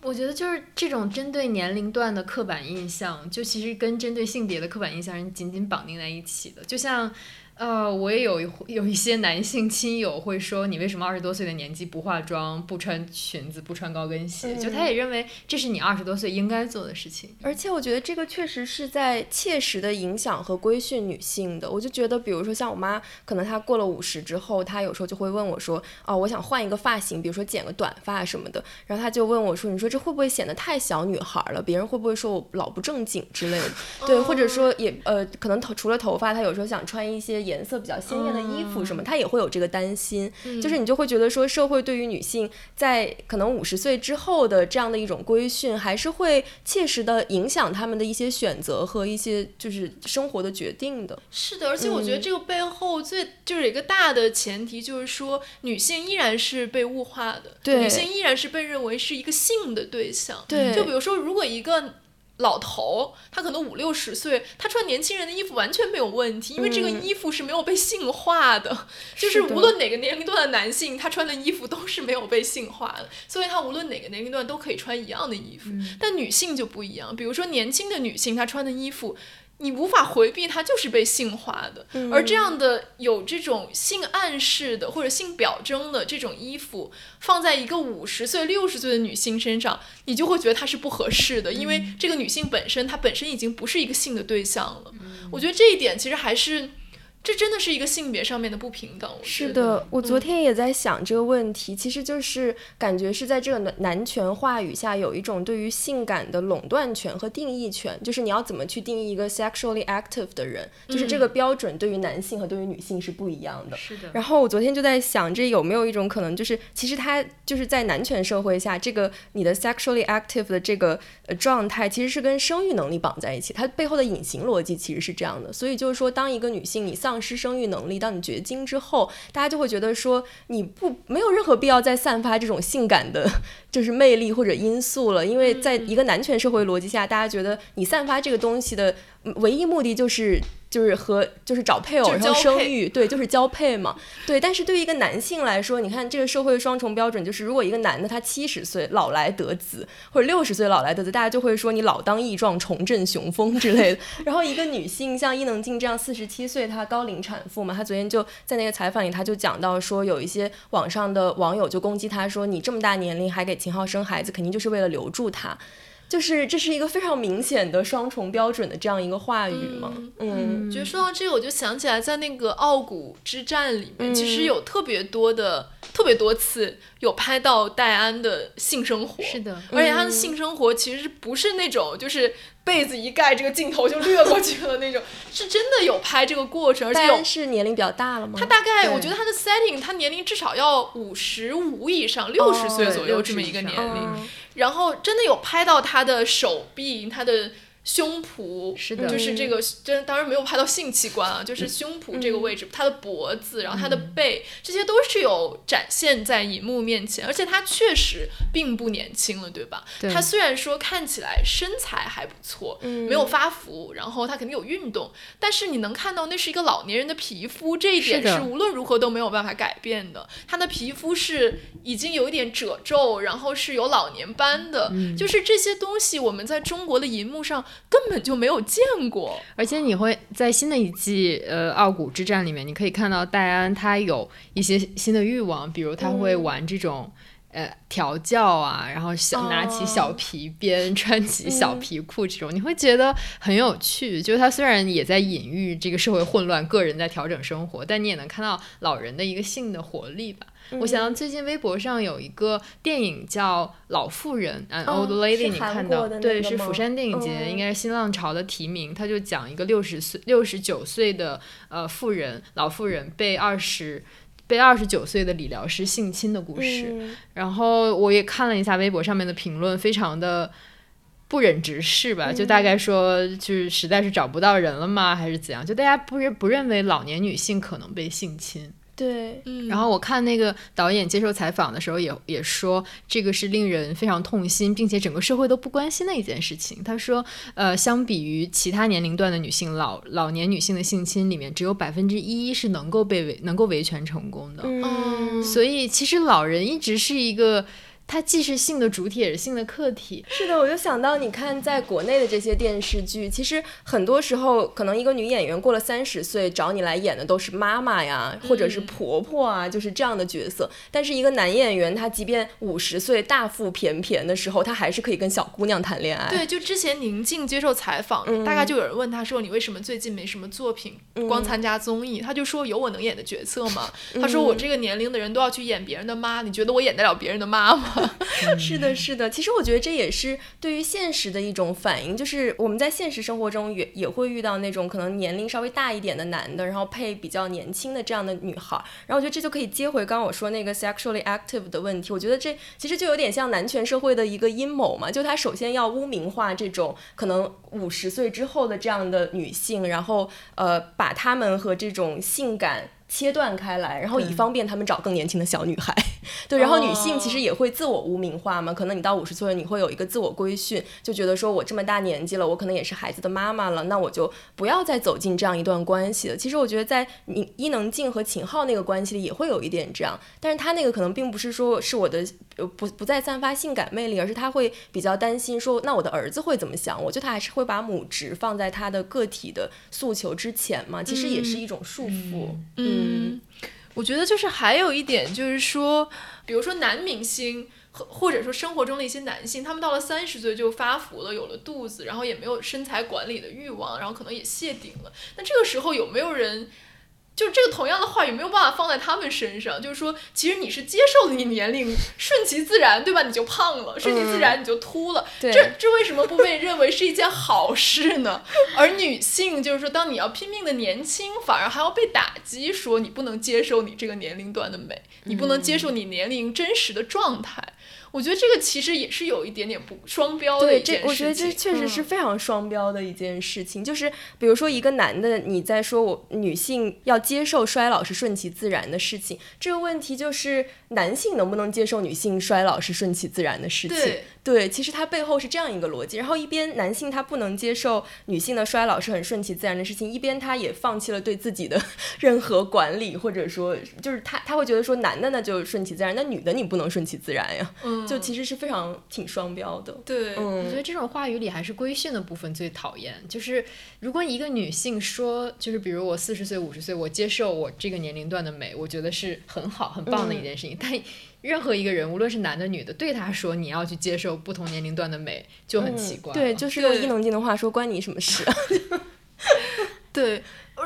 我觉得就是这种针对年龄段的刻板印象，就其实跟针对性别的刻板印象是紧紧绑定在一起的，就像。呃，我也有有一些男性亲友会说，你为什么二十多岁的年纪不化妆、不穿裙子、不穿高跟鞋？就他也认为这是你二十多岁应该做的事情。而且我觉得这个确实是在切实的影响和规训女性的。我就觉得，比如说像我妈，可能她过了五十之后，她有时候就会问我说：“哦，我想换一个发型，比如说剪个短发什么的。”然后她就问我说：“你说这会不会显得太小女孩了？别人会不会说我老不正经之类的？”对，或者说也呃，可能头除了头发，她有时候想穿一些。颜色比较鲜艳的衣服什么，她也会有这个担心，就是你就会觉得说，社会对于女性在可能五十岁之后的这样的一种规训，还是会切实的影响他们的一些选择和一些就是生活的决定的。是的，而且我觉得这个背后最就是一个大的前提，就是说女性依然是被物化的，对，女性依然是被认为是一个性的对象。对，就比如说，如果一个老头，他可能五六十岁，他穿年轻人的衣服完全没有问题，因为这个衣服是没有被性化的，就是无论哪个年龄段的男性，他穿的衣服都是没有被性化的，所以他无论哪个年龄段都可以穿一样的衣服。但女性就不一样，比如说年轻的女性，她穿的衣服。你无法回避，它就是被性化的。而这样的有这种性暗示的或者性表征的这种衣服，放在一个五十岁、六十岁的女性身上，你就会觉得它是不合适的，因为这个女性本身她本身已经不是一个性的对象了。我觉得这一点其实还是。这真的是一个性别上面的不平等。是的，我昨天也在想这个问题，其实就是感觉是在这个男男权话语下，有一种对于性感的垄断权和定义权，就是你要怎么去定义一个 sexually active 的人，就是这个标准对于男性和对于女性是不一样的。是的。然后我昨天就在想，这有没有一种可能，就是其实他就是在男权社会下，这个你的 sexually active 的这个呃状态，其实是跟生育能力绑在一起，它背后的隐形逻辑其实是这样的。所以就是说，当一个女性你丧丧失生育能力，当你绝经之后，大家就会觉得说你不没有任何必要再散发这种性感的，就是魅力或者因素了，因为在一个男权社会逻辑下，大家觉得你散发这个东西的唯一目的就是。就是和就是找配偶，然后生育，对，就是交配嘛，对。但是对于一个男性来说，你看这个社会双重标准，就是如果一个男的他七十岁老来得子，或者六十岁老来得子，大家就会说你老当益壮，重振雄风之类的。然后一个女性像伊能静这样四十七岁，她高龄产妇嘛，她昨天就在那个采访里，她就讲到说，有一些网上的网友就攻击她说，你这么大年龄还给秦昊生孩子，肯定就是为了留住他。就是这是一个非常明显的双重标准的这样一个话语嘛，嗯，觉得说到这个，我就想起来在那个傲骨之战里面，其实有特别多的、特别多次有拍到戴安的性生活，是的，而且他的性生活其实不是那种就是被子一盖，这个镜头就掠过去了那种，是真的有拍这个过程，而且有是年龄比较大了吗？他大概我觉得他的 setting，他年龄至少要五十五以上，六十岁左右这么一个年龄。然后真的有拍到他的手臂，他的。胸脯是的，就是这个，真当然没有拍到性器官啊，就是胸脯这个位置，他的脖子，然后他的背，这些都是有展现在荧幕面前，而且他确实并不年轻了，对吧？他虽然说看起来身材还不错，没有发福，然后他肯定有运动，但是你能看到那是一个老年人的皮肤，这一点是无论如何都没有办法改变的。他的皮肤是已经有一点褶皱，然后是有老年斑的，就是这些东西我们在中国的荧幕上。根本就没有见过，而且你会在新的一季呃《傲骨之战》里面，你可以看到戴安他有一些新的欲望，比如他会玩这种呃调教啊，然后小拿起小皮鞭，穿起小皮裤这种，你会觉得很有趣。就是他虽然也在隐喻这个社会混乱，个人在调整生活，但你也能看到老人的一个性的活力吧。我想到最近微博上有一个电影叫《老妇人》，An Old Lady，你看到？对，是釜山电影节，应该是新浪潮的提名。他就讲一个六十岁、六十九岁的呃妇人，老妇人被二十被二十九岁的理疗师性侵的故事。然后我也看了一下微博上面的评论，非常的不忍直视吧，就大概说就是实在是找不到人了吗，还是怎样？就大家不认不认为老年女性可能被性侵。对，嗯然后我看那个导演接受采访的时候，也也说这个是令人非常痛心，并且整个社会都不关心的一件事情。他说，呃，相比于其他年龄段的女性，老老年女性的性侵里面，只有百分之一是能够被维能够维权成功的。嗯，所以其实老人一直是一个。它既是性的主体，也是性的客体。是的，我就想到，你看，在国内的这些电视剧，其实很多时候，可能一个女演员过了三十岁，找你来演的都是妈妈呀，或者是婆婆啊，就是这样的角色。但是一个男演员，他即便五十岁大腹便便的时候，他还是可以跟小姑娘谈恋爱。对，就之前宁静接受采访，大概就有人问他说：“你为什么最近没什么作品，光参加综艺？”他就说：“有我能演的角色吗？”他说：“我这个年龄的人都要去演别人的妈，你觉得我演得了别人的妈吗？” 是的，是的。其实我觉得这也是对于现实的一种反应，就是我们在现实生活中也也会遇到那种可能年龄稍微大一点的男的，然后配比较年轻的这样的女孩。然后我觉得这就可以接回刚刚我说那个 sexually active 的问题。我觉得这其实就有点像男权社会的一个阴谋嘛，就他首先要污名化这种可能五十岁之后的这样的女性，然后呃把他们和这种性感。切断开来，然后以方便他们找更年轻的小女孩。对，然后女性其实也会自我污名化嘛，可能你到五十岁，你会有一个自我规训，就觉得说我这么大年纪了，我可能也是孩子的妈妈了，那我就不要再走进这样一段关系了。其实我觉得在你伊能静和秦昊那个关系里也会有一点这样，但是他那个可能并不是说是我的呃不不再散发性感魅力，而是他会比较担心说，那我的儿子会怎么想？我觉得他还是会把母职放在他的个体的诉求之前嘛，其实也是一种束缚。嗯，嗯我觉得就是还有一点就是说，比如说男明星或或者说生活中的一些男性，他们到了三十岁就发福了，有了肚子，然后也没有身材管理的欲望，然后可能也谢顶了。那这个时候有没有人？就这个同样的话语没有办法放在他们身上，就是说，其实你是接受了你年龄顺其自然，对吧？你就胖了，顺其自然你就秃了，这这为什么不被认为是一件好事呢？而女性就是说，当你要拼命的年轻，反而还要被打击，说你不能接受你这个年龄段的美，你不能接受你年龄真实的状态。我觉得这个其实也是有一点点不双标的一件事情。我觉得这确实是非常双标的一件事情。就是比如说一个男的，你在说我女性要接受衰老是顺其自然的事情，这个问题就是男性能不能接受女性衰老是顺其自然的事情？对，其实它背后是这样一个逻辑。然后一边男性他不能接受女性的衰老是很顺其自然的事情，一边他也放弃了对自己的 任何管理，或者说就是他他会觉得说男的那就顺其自然，那女的你不能顺其自然呀。嗯。就其实是非常挺双标的，对，我觉得这种话语里还是规训的部分最讨厌。就是如果一个女性说，就是比如我四十岁、五十岁，我接受我这个年龄段的美，我觉得是很好、很棒的一件事情。但任何一个人，无论是男的女的，对他说你要去接受不同年龄段的美，就很奇怪。对，就是用伊能静的话说，关你什么事？对。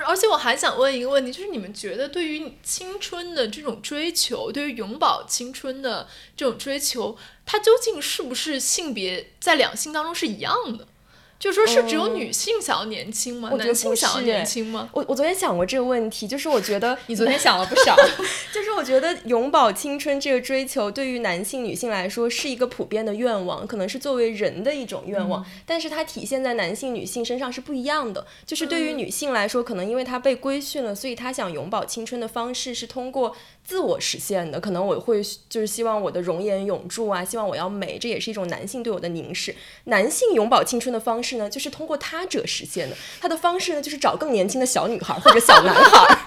而且我还想问一个问题，就是你们觉得对于青春的这种追求，对于永葆青春的这种追求，它究竟是不是性别在两性当中是一样的？就说是只有女性想要年轻吗？男性想要年轻吗？我我昨天想过这个问题，就是我觉得 你昨天想了不少，就是我觉得永葆青春这个追求对于男性、女性来说是一个普遍的愿望，可能是作为人的一种愿望，但是它体现在男性、女性身上是不一样的。就是对于女性来说，可能因为她被规训了，所以她想永葆青春的方式是通过。自我实现的，可能我会就是希望我的容颜永驻啊，希望我要美，这也是一种男性对我的凝视。男性永葆青春的方式呢，就是通过他者实现的。他的方式呢，就是找更年轻的小女孩或者小男孩，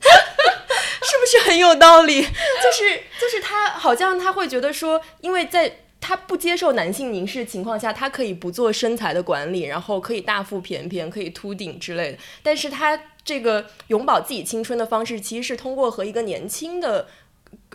是不是很有道理？就是就是他好像他会觉得说，因为在他不接受男性凝视的情况下，他可以不做身材的管理，然后可以大腹便便，可以秃顶之类的，但是他。这个永葆自己青春的方式，其实是通过和一个年轻的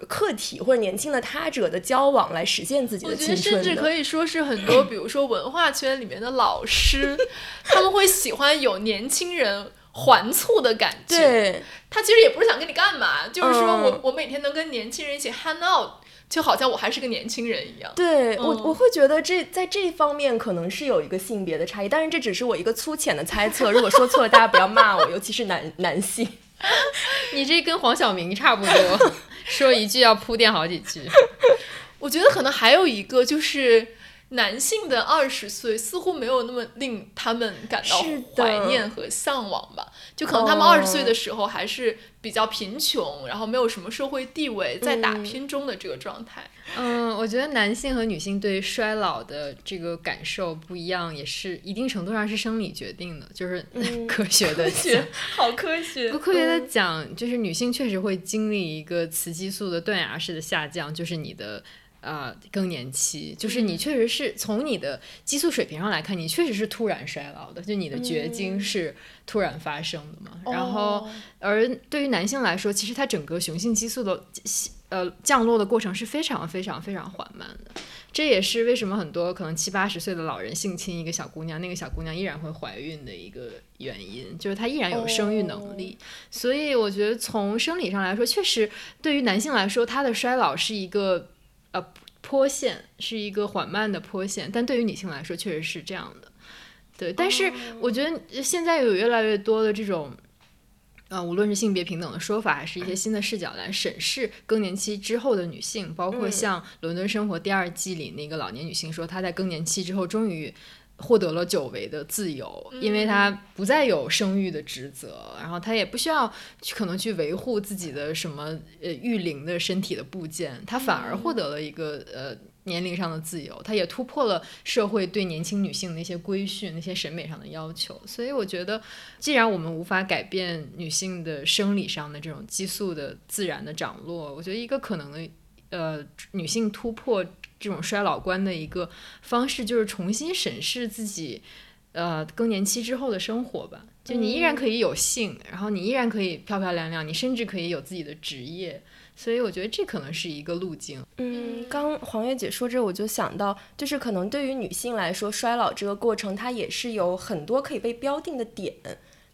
客体或者年轻的他者的交往来实现自己的青春。我觉得甚至可以说是很多，比如说文化圈里面的老师，他们会喜欢有年轻人环簇的感觉。对，他其实也不是想跟你干嘛，就是说我我每天能跟年轻人一起 hang out。就好像我还是个年轻人一样。对我，我会觉得这在这方面可能是有一个性别的差异，但是这只是我一个粗浅的猜测。如果说错了，大家不要骂我，尤其是男男性。你这跟黄晓明差不多，说一句要铺垫好几句。我觉得可能还有一个就是。男性的二十岁似乎没有那么令他们感到怀念和向往吧？就可能他们二十岁的时候还是比较贫穷，然后没有什么社会地位，在打拼中的这个状态。嗯，我觉得男性和女性对衰老的这个感受不一样，也是一定程度上是生理决定的，就是 科学的讲，好科学。不科学的讲，就是女性确实会经历一个雌激素的断崖式的下降，就是你的。啊，更年期就是你确实是从你的激素水平上来看，你确实是突然衰老的，就你的绝经是突然发生的嘛。然后，而对于男性来说，其实他整个雄性激素的呃降落的过程是非常非常非常缓慢的。这也是为什么很多可能七八十岁的老人性侵一个小姑娘，那个小姑娘依然会怀孕的一个原因，就是她依然有生育能力。所以我觉得从生理上来说，确实对于男性来说，他的衰老是一个。呃，坡线是一个缓慢的坡线，但对于女性来说确实是这样的。对，但是我觉得现在有越来越多的这种，呃，无论是性别平等的说法，还是一些新的视角来审视更年期之后的女性，包括像《伦敦生活》第二季里那个老年女性说，她在更年期之后终于。获得了久违的自由，因为他不再有生育的职责，然后他也不需要去可能去维护自己的什么呃育龄的身体的部件，他反而获得了一个呃年龄上的自由，他也突破了社会对年轻女性的一些规训、那些审美上的要求。所以我觉得，既然我们无法改变女性的生理上的这种激素的自然的涨落，我觉得一个可能的呃女性突破。这种衰老观的一个方式，就是重新审视自己，呃，更年期之后的生活吧。就你依然可以有性，然后你依然可以漂漂亮亮，你甚至可以有自己的职业。所以我觉得这可能是一个路径。嗯，刚黄月姐说这，我就想到，就是可能对于女性来说，衰老这个过程，它也是有很多可以被标定的点。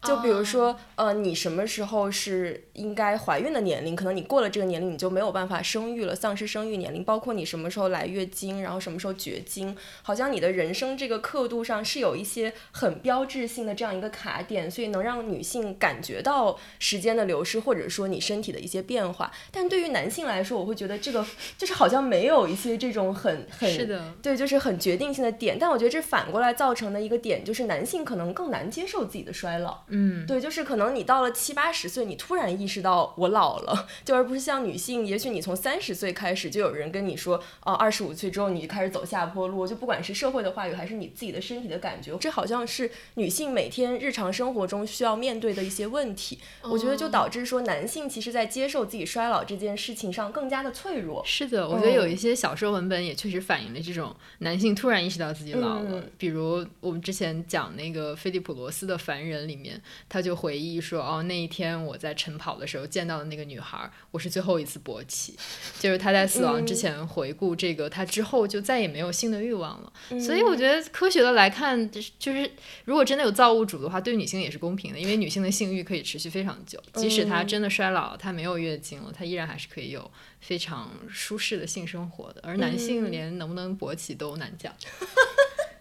就比如说，呃，你什么时候是应该怀孕的年龄？可能你过了这个年龄，你就没有办法生育了，丧失生育年龄。包括你什么时候来月经，然后什么时候绝经，好像你的人生这个刻度上是有一些很标志性的这样一个卡点，所以能让女性感觉到时间的流失，或者说你身体的一些变化。但对于男性来说，我会觉得这个就是好像没有一些这种很很是的，对，就是很决定性的点。但我觉得这反过来造成的一个点，就是男性可能更难接受自己的衰老。嗯，对，就是可能你到了七八十岁，你突然意识到我老了，就而不是像女性，也许你从三十岁开始就有人跟你说，哦，二十五岁之后你就开始走下坡路，就不管是社会的话语，还是你自己的身体的感觉，这好像是女性每天日常生活中需要面对的一些问题。我觉得就导致说男性其实在接受自己衰老这件事情上更加的脆弱。是的，我。觉得有一些小说文本也确实反映了这种男性突然意识到自己老了，比如我们之前讲那个菲利普罗斯的《凡人》里面，他。他就回忆说：“哦，那一天我在晨跑的时候见到的那个女孩，我是最后一次勃起。就是他在死亡之前回顾这个，他之后就再也没有性的欲望了。所以我觉得科学的来看，就是如果真的有造物主的话，对女性也是公平的，因为女性的性欲可以持续非常久，即使她真的衰老，她没有月经了，她依然还是可以有非常舒适的性生活的。而男性连能不能勃起都难讲。”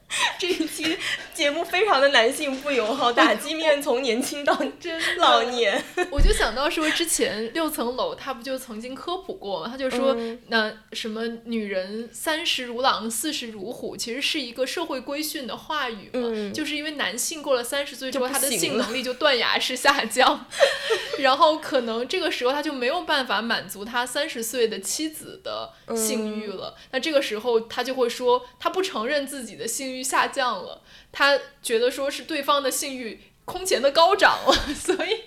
这一期节目非常的男性不友好，打击面从年轻到真老年。我就想到说，之前六层楼他不就曾经科普过吗？他就说，那什么女人三十如狼，四十如虎，其实是一个社会规训的话语嘛。就是因为男性过了三十岁之后，他的性能力就断崖式下降，然后可能这个时候他就没有办法满足他三十岁的妻子的性欲了。那这个时候他就会说，他不承认自己的性欲。下降了，他觉得说是对方的性欲空前的高涨了，所以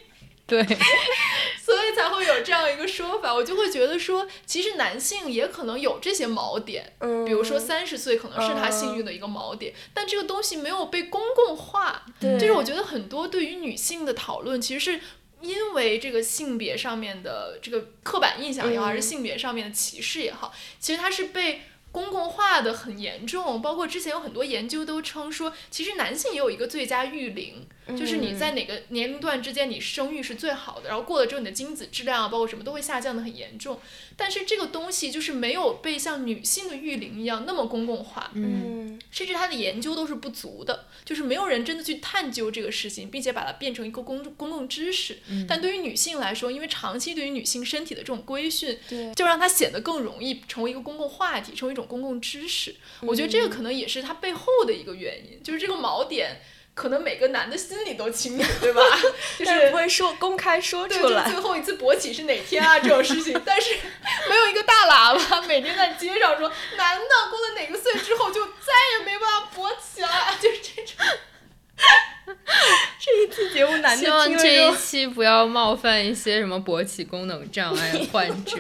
对，所以才会有这样一个说法。我就会觉得说，其实男性也可能有这些锚点，嗯，比如说三十岁可能是他性欲的一个锚点，但这个东西没有被公共化。就是我觉得很多对于女性的讨论，其实是因为这个性别上面的这个刻板印象也好，还是性别上面的歧视也好，其实它是被。公共化的很严重，包括之前有很多研究都称说，其实男性也有一个最佳育龄。就是你在哪个年龄段之间，你生育是最好的，然后过了之后，你的精子质量啊，包括什么都会下降的很严重。但是这个东西就是没有被像女性的育龄一样那么公共化，嗯，甚至它的研究都是不足的，就是没有人真的去探究这个事情，并且把它变成一个公公共知识。但对于女性来说，因为长期对于女性身体的这种规训，对，就让它显得更容易成为一个公共话题，成为一种公共知识。我觉得这个可能也是它背后的一个原因，就是这个锚点。可能每个男的心里都清楚，对吧？就是不会说公开说出来。最后一次勃起是哪天啊？这种事情，但是没有一个大喇叭每天在街上说，男的过了哪个岁之后就再也没办法勃起了，就是这种。这一期节目男的希望这一期不要冒犯一些什么勃起功能障碍患者。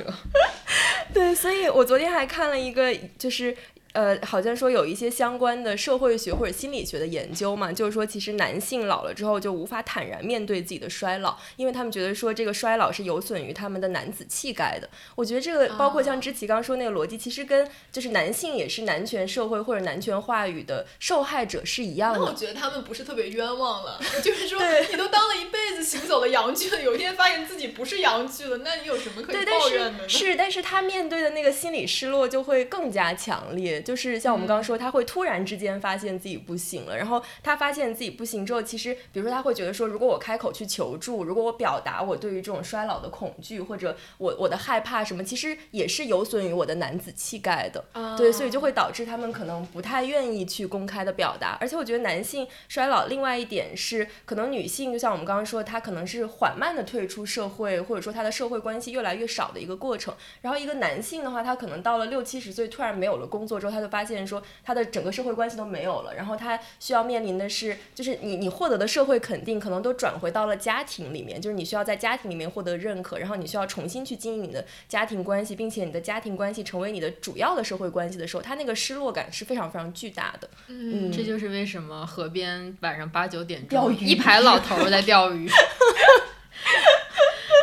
对，所以我昨天还看了一个，就是。呃，好像说有一些相关的社会学或者心理学的研究嘛，就是说其实男性老了之后就无法坦然面对自己的衰老，因为他们觉得说这个衰老是有损于他们的男子气概的。我觉得这个包括像知奇刚说那个逻辑，其实跟就是男性也是男权社会或者男权话语的受害者是一样的。那我觉得他们不是特别冤枉了，就是说你都当了一辈子行走的阳具了，有一天发现自己不是阳具了，那你有什么可以抱怨的呢？是，但是他面对的那个心理失落就会更加强烈。就是像我们刚刚说，他会突然之间发现自己不行了，然后他发现自己不行之后，其实比如说他会觉得说，如果我开口去求助，如果我表达我对于这种衰老的恐惧或者我我的害怕什么，其实也是有损于我的男子气概的。对，所以就会导致他们可能不太愿意去公开的表达。而且我觉得男性衰老另外一点是，可能女性就像我们刚刚说，她可能是缓慢的退出社会，或者说她的社会关系越来越少的一个过程。然后一个男性的话，他可能到了六七十岁，突然没有了工作之后，他就发现说他的整个社会关系都没有了，然后他需要面临的是，就是你你获得的社会肯定可能都转回到了家庭里面，就是你需要在家庭里面获得认可，然后你需要重新去经营你的家庭关系，并且你的家庭关系成为你的主要的社会关系的时候，他那个失落感是非常非常巨大的。嗯，这就是为什么河边晚上八九点钟，钓鱼一排老头儿在钓鱼。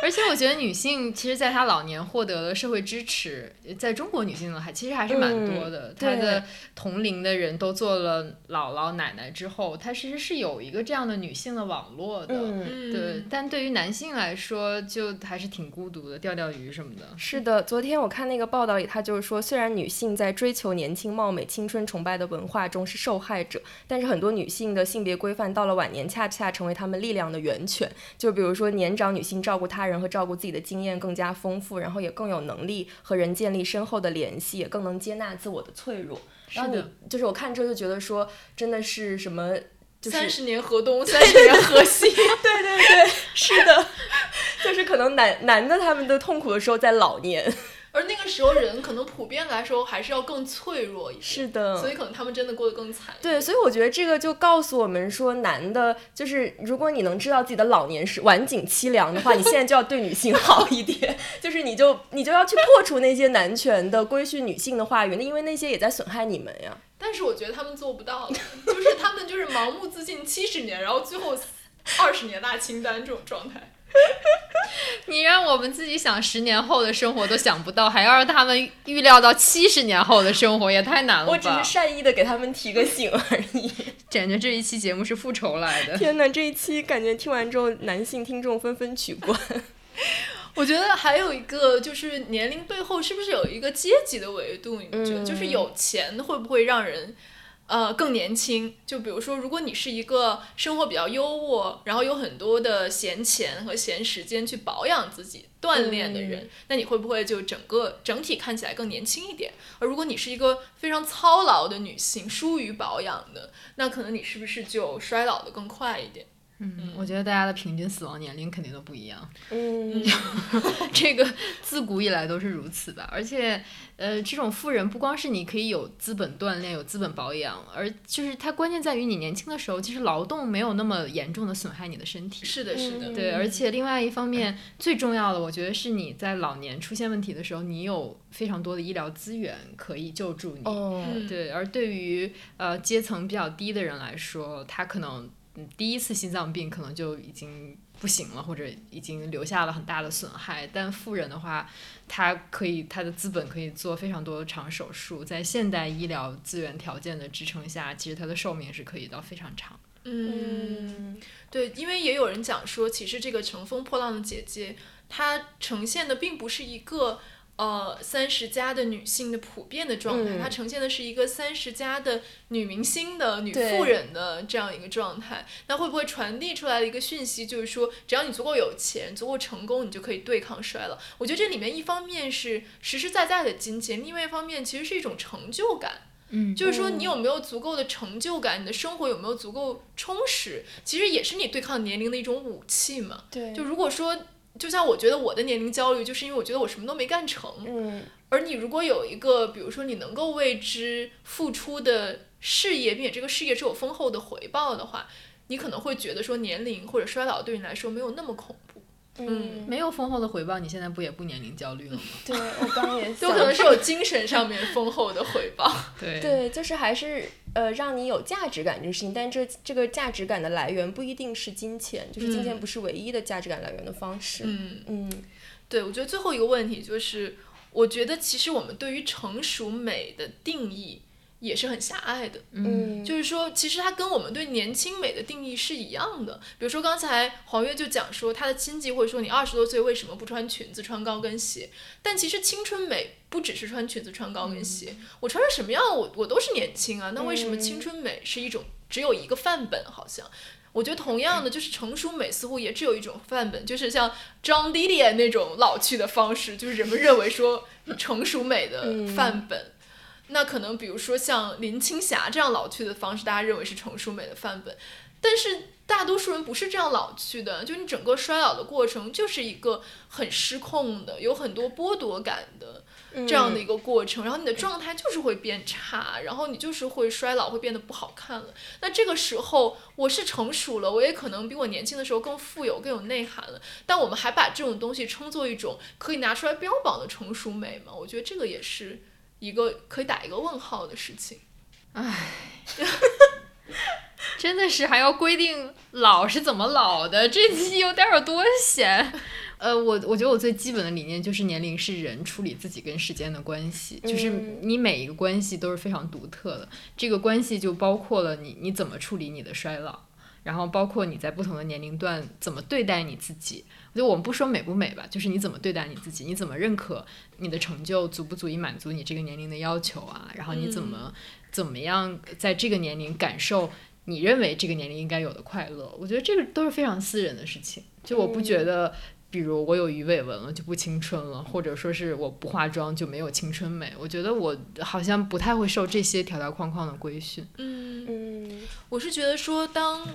而且我觉得女性其实，在她老年获得了社会支持，在中国女性呢，还其实还是蛮多的。嗯她的同龄的人都做了姥姥奶奶之后，她其实是有一个这样的女性的网络的。嗯。对，但对于男性来说，就还是挺孤独的，钓钓鱼什么的。是的，昨天我看那个报道里，他就是说，虽然女性在追求年轻貌美、青春崇拜的文化中是受害者，但是很多女性的性别规范到了晚年，恰恰成为她们力量的源泉。就比如说，年长女性照顾他人和照顾自己的经验更加丰富，然后也更有能力和人建立深厚的联系，也更能接纳自我的脆弱。然后你是就是我看之后就觉得说，真的是什么。就是三十年河东，三十年河西。对对对，是的，就是可能男男的他们的痛苦的时候在老年，而那个时候人可能普遍来说还是要更脆弱一些，是的，所以可能他们真的过得更惨。对，所以我觉得这个就告诉我们说，男的，就是如果你能知道自己的老年是晚景凄凉的话，你现在就要对女性好一点，就是你就你就要去破除那些男权的规训女性的话语，那因为那些也在损害你们呀。但是我觉得他们做不到，就是他们就是盲目自信七十年，然后最后二十年大清单这种状态。你让我们自己想十年后的生活都想不到，还要让他们预料到七十年后的生活，也太难了吧！我只是善意的给他们提个醒而已。感觉这一期节目是复仇来的。天哪，这一期感觉听完之后，男性听众纷纷取关。我觉得还有一个就是年龄背后是不是有一个阶级的维度？你们觉得，嗯就是有钱会不会让人？呃，更年轻。就比如说，如果你是一个生活比较优渥，然后有很多的闲钱和闲时间去保养自己、锻炼的人，那你会不会就整个整体看起来更年轻一点？而如果你是一个非常操劳的女性，疏于保养的，那可能你是不是就衰老的更快一点？嗯，我觉得大家的平均死亡年龄肯定都不一样，嗯，这个自古以来都是如此吧。而且，呃，这种富人不光是你可以有资本锻炼、有资本保养，而就是它关键在于你年轻的时候，其实劳动没有那么严重的损害你的身体。是的，是的，嗯对，而且另外一方面，最重要的，我觉得是你在老年出现问题的时候，你有非常多的医疗资源可以救助你。哦，嗯对，而对于呃阶层比较低的人来说，他可能嗯第一次心脏病可能就已经不行了，或者已经留下了很大的损害。但富人的话，他可以他的资本可以做非常多的长手术，在现代医疗资源条件的支撑下，其实他的寿命是可以到非常长。嗯，对，因为也有人讲说，其实这个《乘风破浪的姐姐》，她呈现的并不是一个呃三十加的女性的普遍的状态，嗯它呈现的是一个三十加的女明星的女富人的这样一个状态。那会不会传递出来的一个讯息，就是说，只要你足够有钱、足够成功，你就可以对抗衰老？我觉得这里面一方面是实实在在的金钱，另外一方面其实是一种成就感。嗯就是说，你有没有足够的成就感？你的生活有没有足够充实？其实也是你对抗年龄的一种武器嘛。对，就如果说，就像我觉得我的年龄焦虑，就是因为我觉得我什么都没干成。嗯而你如果有一个，比如说你能够为之付出的事业，并且这个事业是有丰厚的回报的话，你可能会觉得说年龄或者衰老对你来说没有那么恐怖。嗯，没有丰厚的回报，你现在不也不年龄焦虑了吗？对我刚刚也 有想可能是有精神上面丰厚的回报。对对，就是还是呃让你有价值感这个事情，但这这个价值感的来源不一定是金钱，就是金钱嗯不是唯一的价值感来源的方式。嗯。嗯对，我觉得最后一个问题就是，我觉得其实我们对于成熟美的定义也是很狭隘的。嗯，就是说，其实它跟我们对年轻美的定义是一样的。比如说刚才黄月就讲说，她的亲戚会说你二十多岁为什么不穿裙子、穿高跟鞋？但其实青春美不只是穿裙子、穿高跟鞋，我穿成什么样，我我都是年轻啊。那为什么青春美是一种只有一个范本？好像我觉得同样的，就是成熟美似乎也只有一种范本，就是像 John Didion 那种老去的方式，就是人们认为说成熟美的范本。那可能比如说像林青霞这样老去的方式，大家认为是成熟美的范本，但是大多数人不是这样老去的，就你整个衰老的过程就是一个很失控的，有很多剥夺感的这样的一个过程，然后你的状态就是会变差，然后你就是会衰老，会变得不好看了。那这个时候我是成熟了，我也可能比我年轻的时候更富有、更有内涵了，但我们还把这种东西称作一种可以拿出来标榜的成熟美吗？我觉得这个也是。一个可以打一个问号的事情，唉，真的是还要规定老是怎么老的，这期有点多闲。呃，我我觉得我最基本的理念就是年龄是人处理自己跟时间的关系，就是你每一个关系都是非常独特的，这个关系就包括了你你怎么处理你的衰老，然后包括你在不同的年龄段怎么对待你自己。就我们不说美不美吧，就是你怎么对待你自己，你怎么认可你的成就足不足以满足你这个年龄的要求啊？然后你怎么怎么样在这个年龄感受你认为这个年龄应该有的快乐？我觉得这个都是非常私人的事情。就我不觉得，比如我有鱼尾纹了就不青春了，或者说是我不化妆就没有青春美。我觉得我好像不太会受这些条条框框的规训。嗯嗯，我是觉得说，当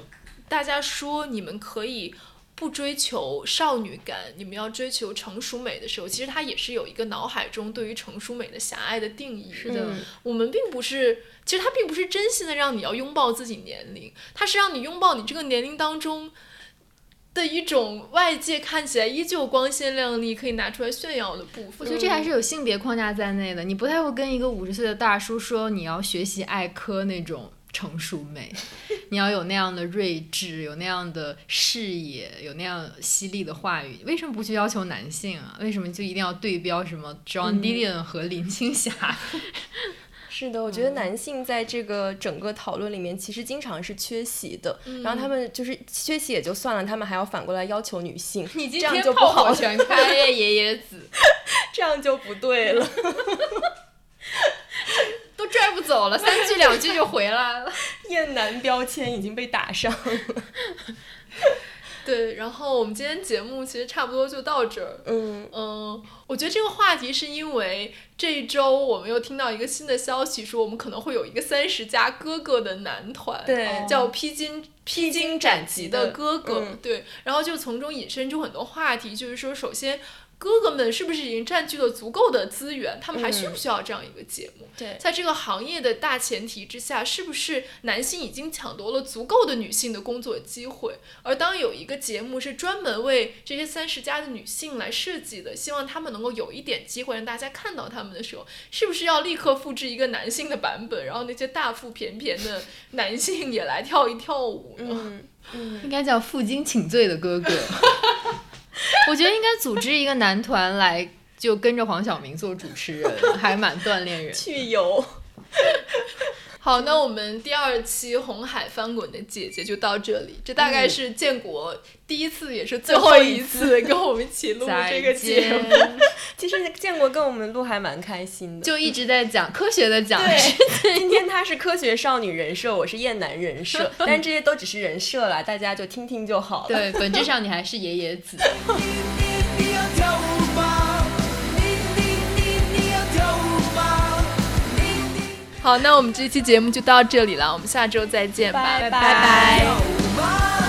大家说你们可以。不追求少女感，你们要追求成熟美的时候，其实它也是有一个脑海中对于成熟美的狭隘的定义。是的，我们并不是，其实它并不是真心的让你要拥抱自己年龄，它是让你拥抱你这个年龄当中的一种外界看起来依旧光鲜亮丽、可以拿出来炫耀的部分。我觉得这还是有性别框架在内的，你不太会跟一个五十岁的大叔说你要学习艾科那种。成熟美，你要有那样的睿智，有那样的视野，有那样犀利的话语。为什么不去要求男性啊？为什么就一定要对标什么 John Didion 和林青霞？是的，我觉得男性在这个整个讨论里面，其实经常是缺席的。然后他们就是缺席也就算了，他们还要反过来要求女性，你这样就不好。全开呀，爷爷子，这样就不对了。都拽不走了，三句两句就回来了。厌男标签已经被打上了。对，然后我们今天节目其实差不多就到这儿。嗯嗯，我觉得这个话题是因为这一周我们又听到一个新的消息，说我们可能会有一个三十加哥哥的男团，对，叫披荆披荆斩棘的哥哥。对，然后就从中引申出很多话题，就是说，首先。哥哥们是不是已经占据了足够的资源？他们还需不需要这样一个节目？对，在这个行业的大前提之下，是不是男性已经抢夺了足够的女性的工作机会？而当有一个节目是专门为这些三十加的女性来设计的，希望他们能够有一点机会让大家看到他们的时候，是不是要立刻复制一个男性的版本，然后那些大腹便便的男性也来跳一跳舞呢？嗯嗯，应该叫负荆请罪的哥哥。我觉得应该组织一个男团来，就跟着黄晓明做主持人，还蛮锻炼人。去油。好，那我们第二期《红海翻滚的姐姐》就到这里。这大概是建国第一次，也是最后一次 跟我们一起录这个节目。其实建国跟我们录还蛮开心的，就一直在讲科学的讲。对，今天他是科学少女人设，我是厌男人设，但这些都只是人设啦，大家就听听就好了。对，本质上你还是爷爷子。好，那我们这期节目就到这里了，我们下周再见吧，拜拜。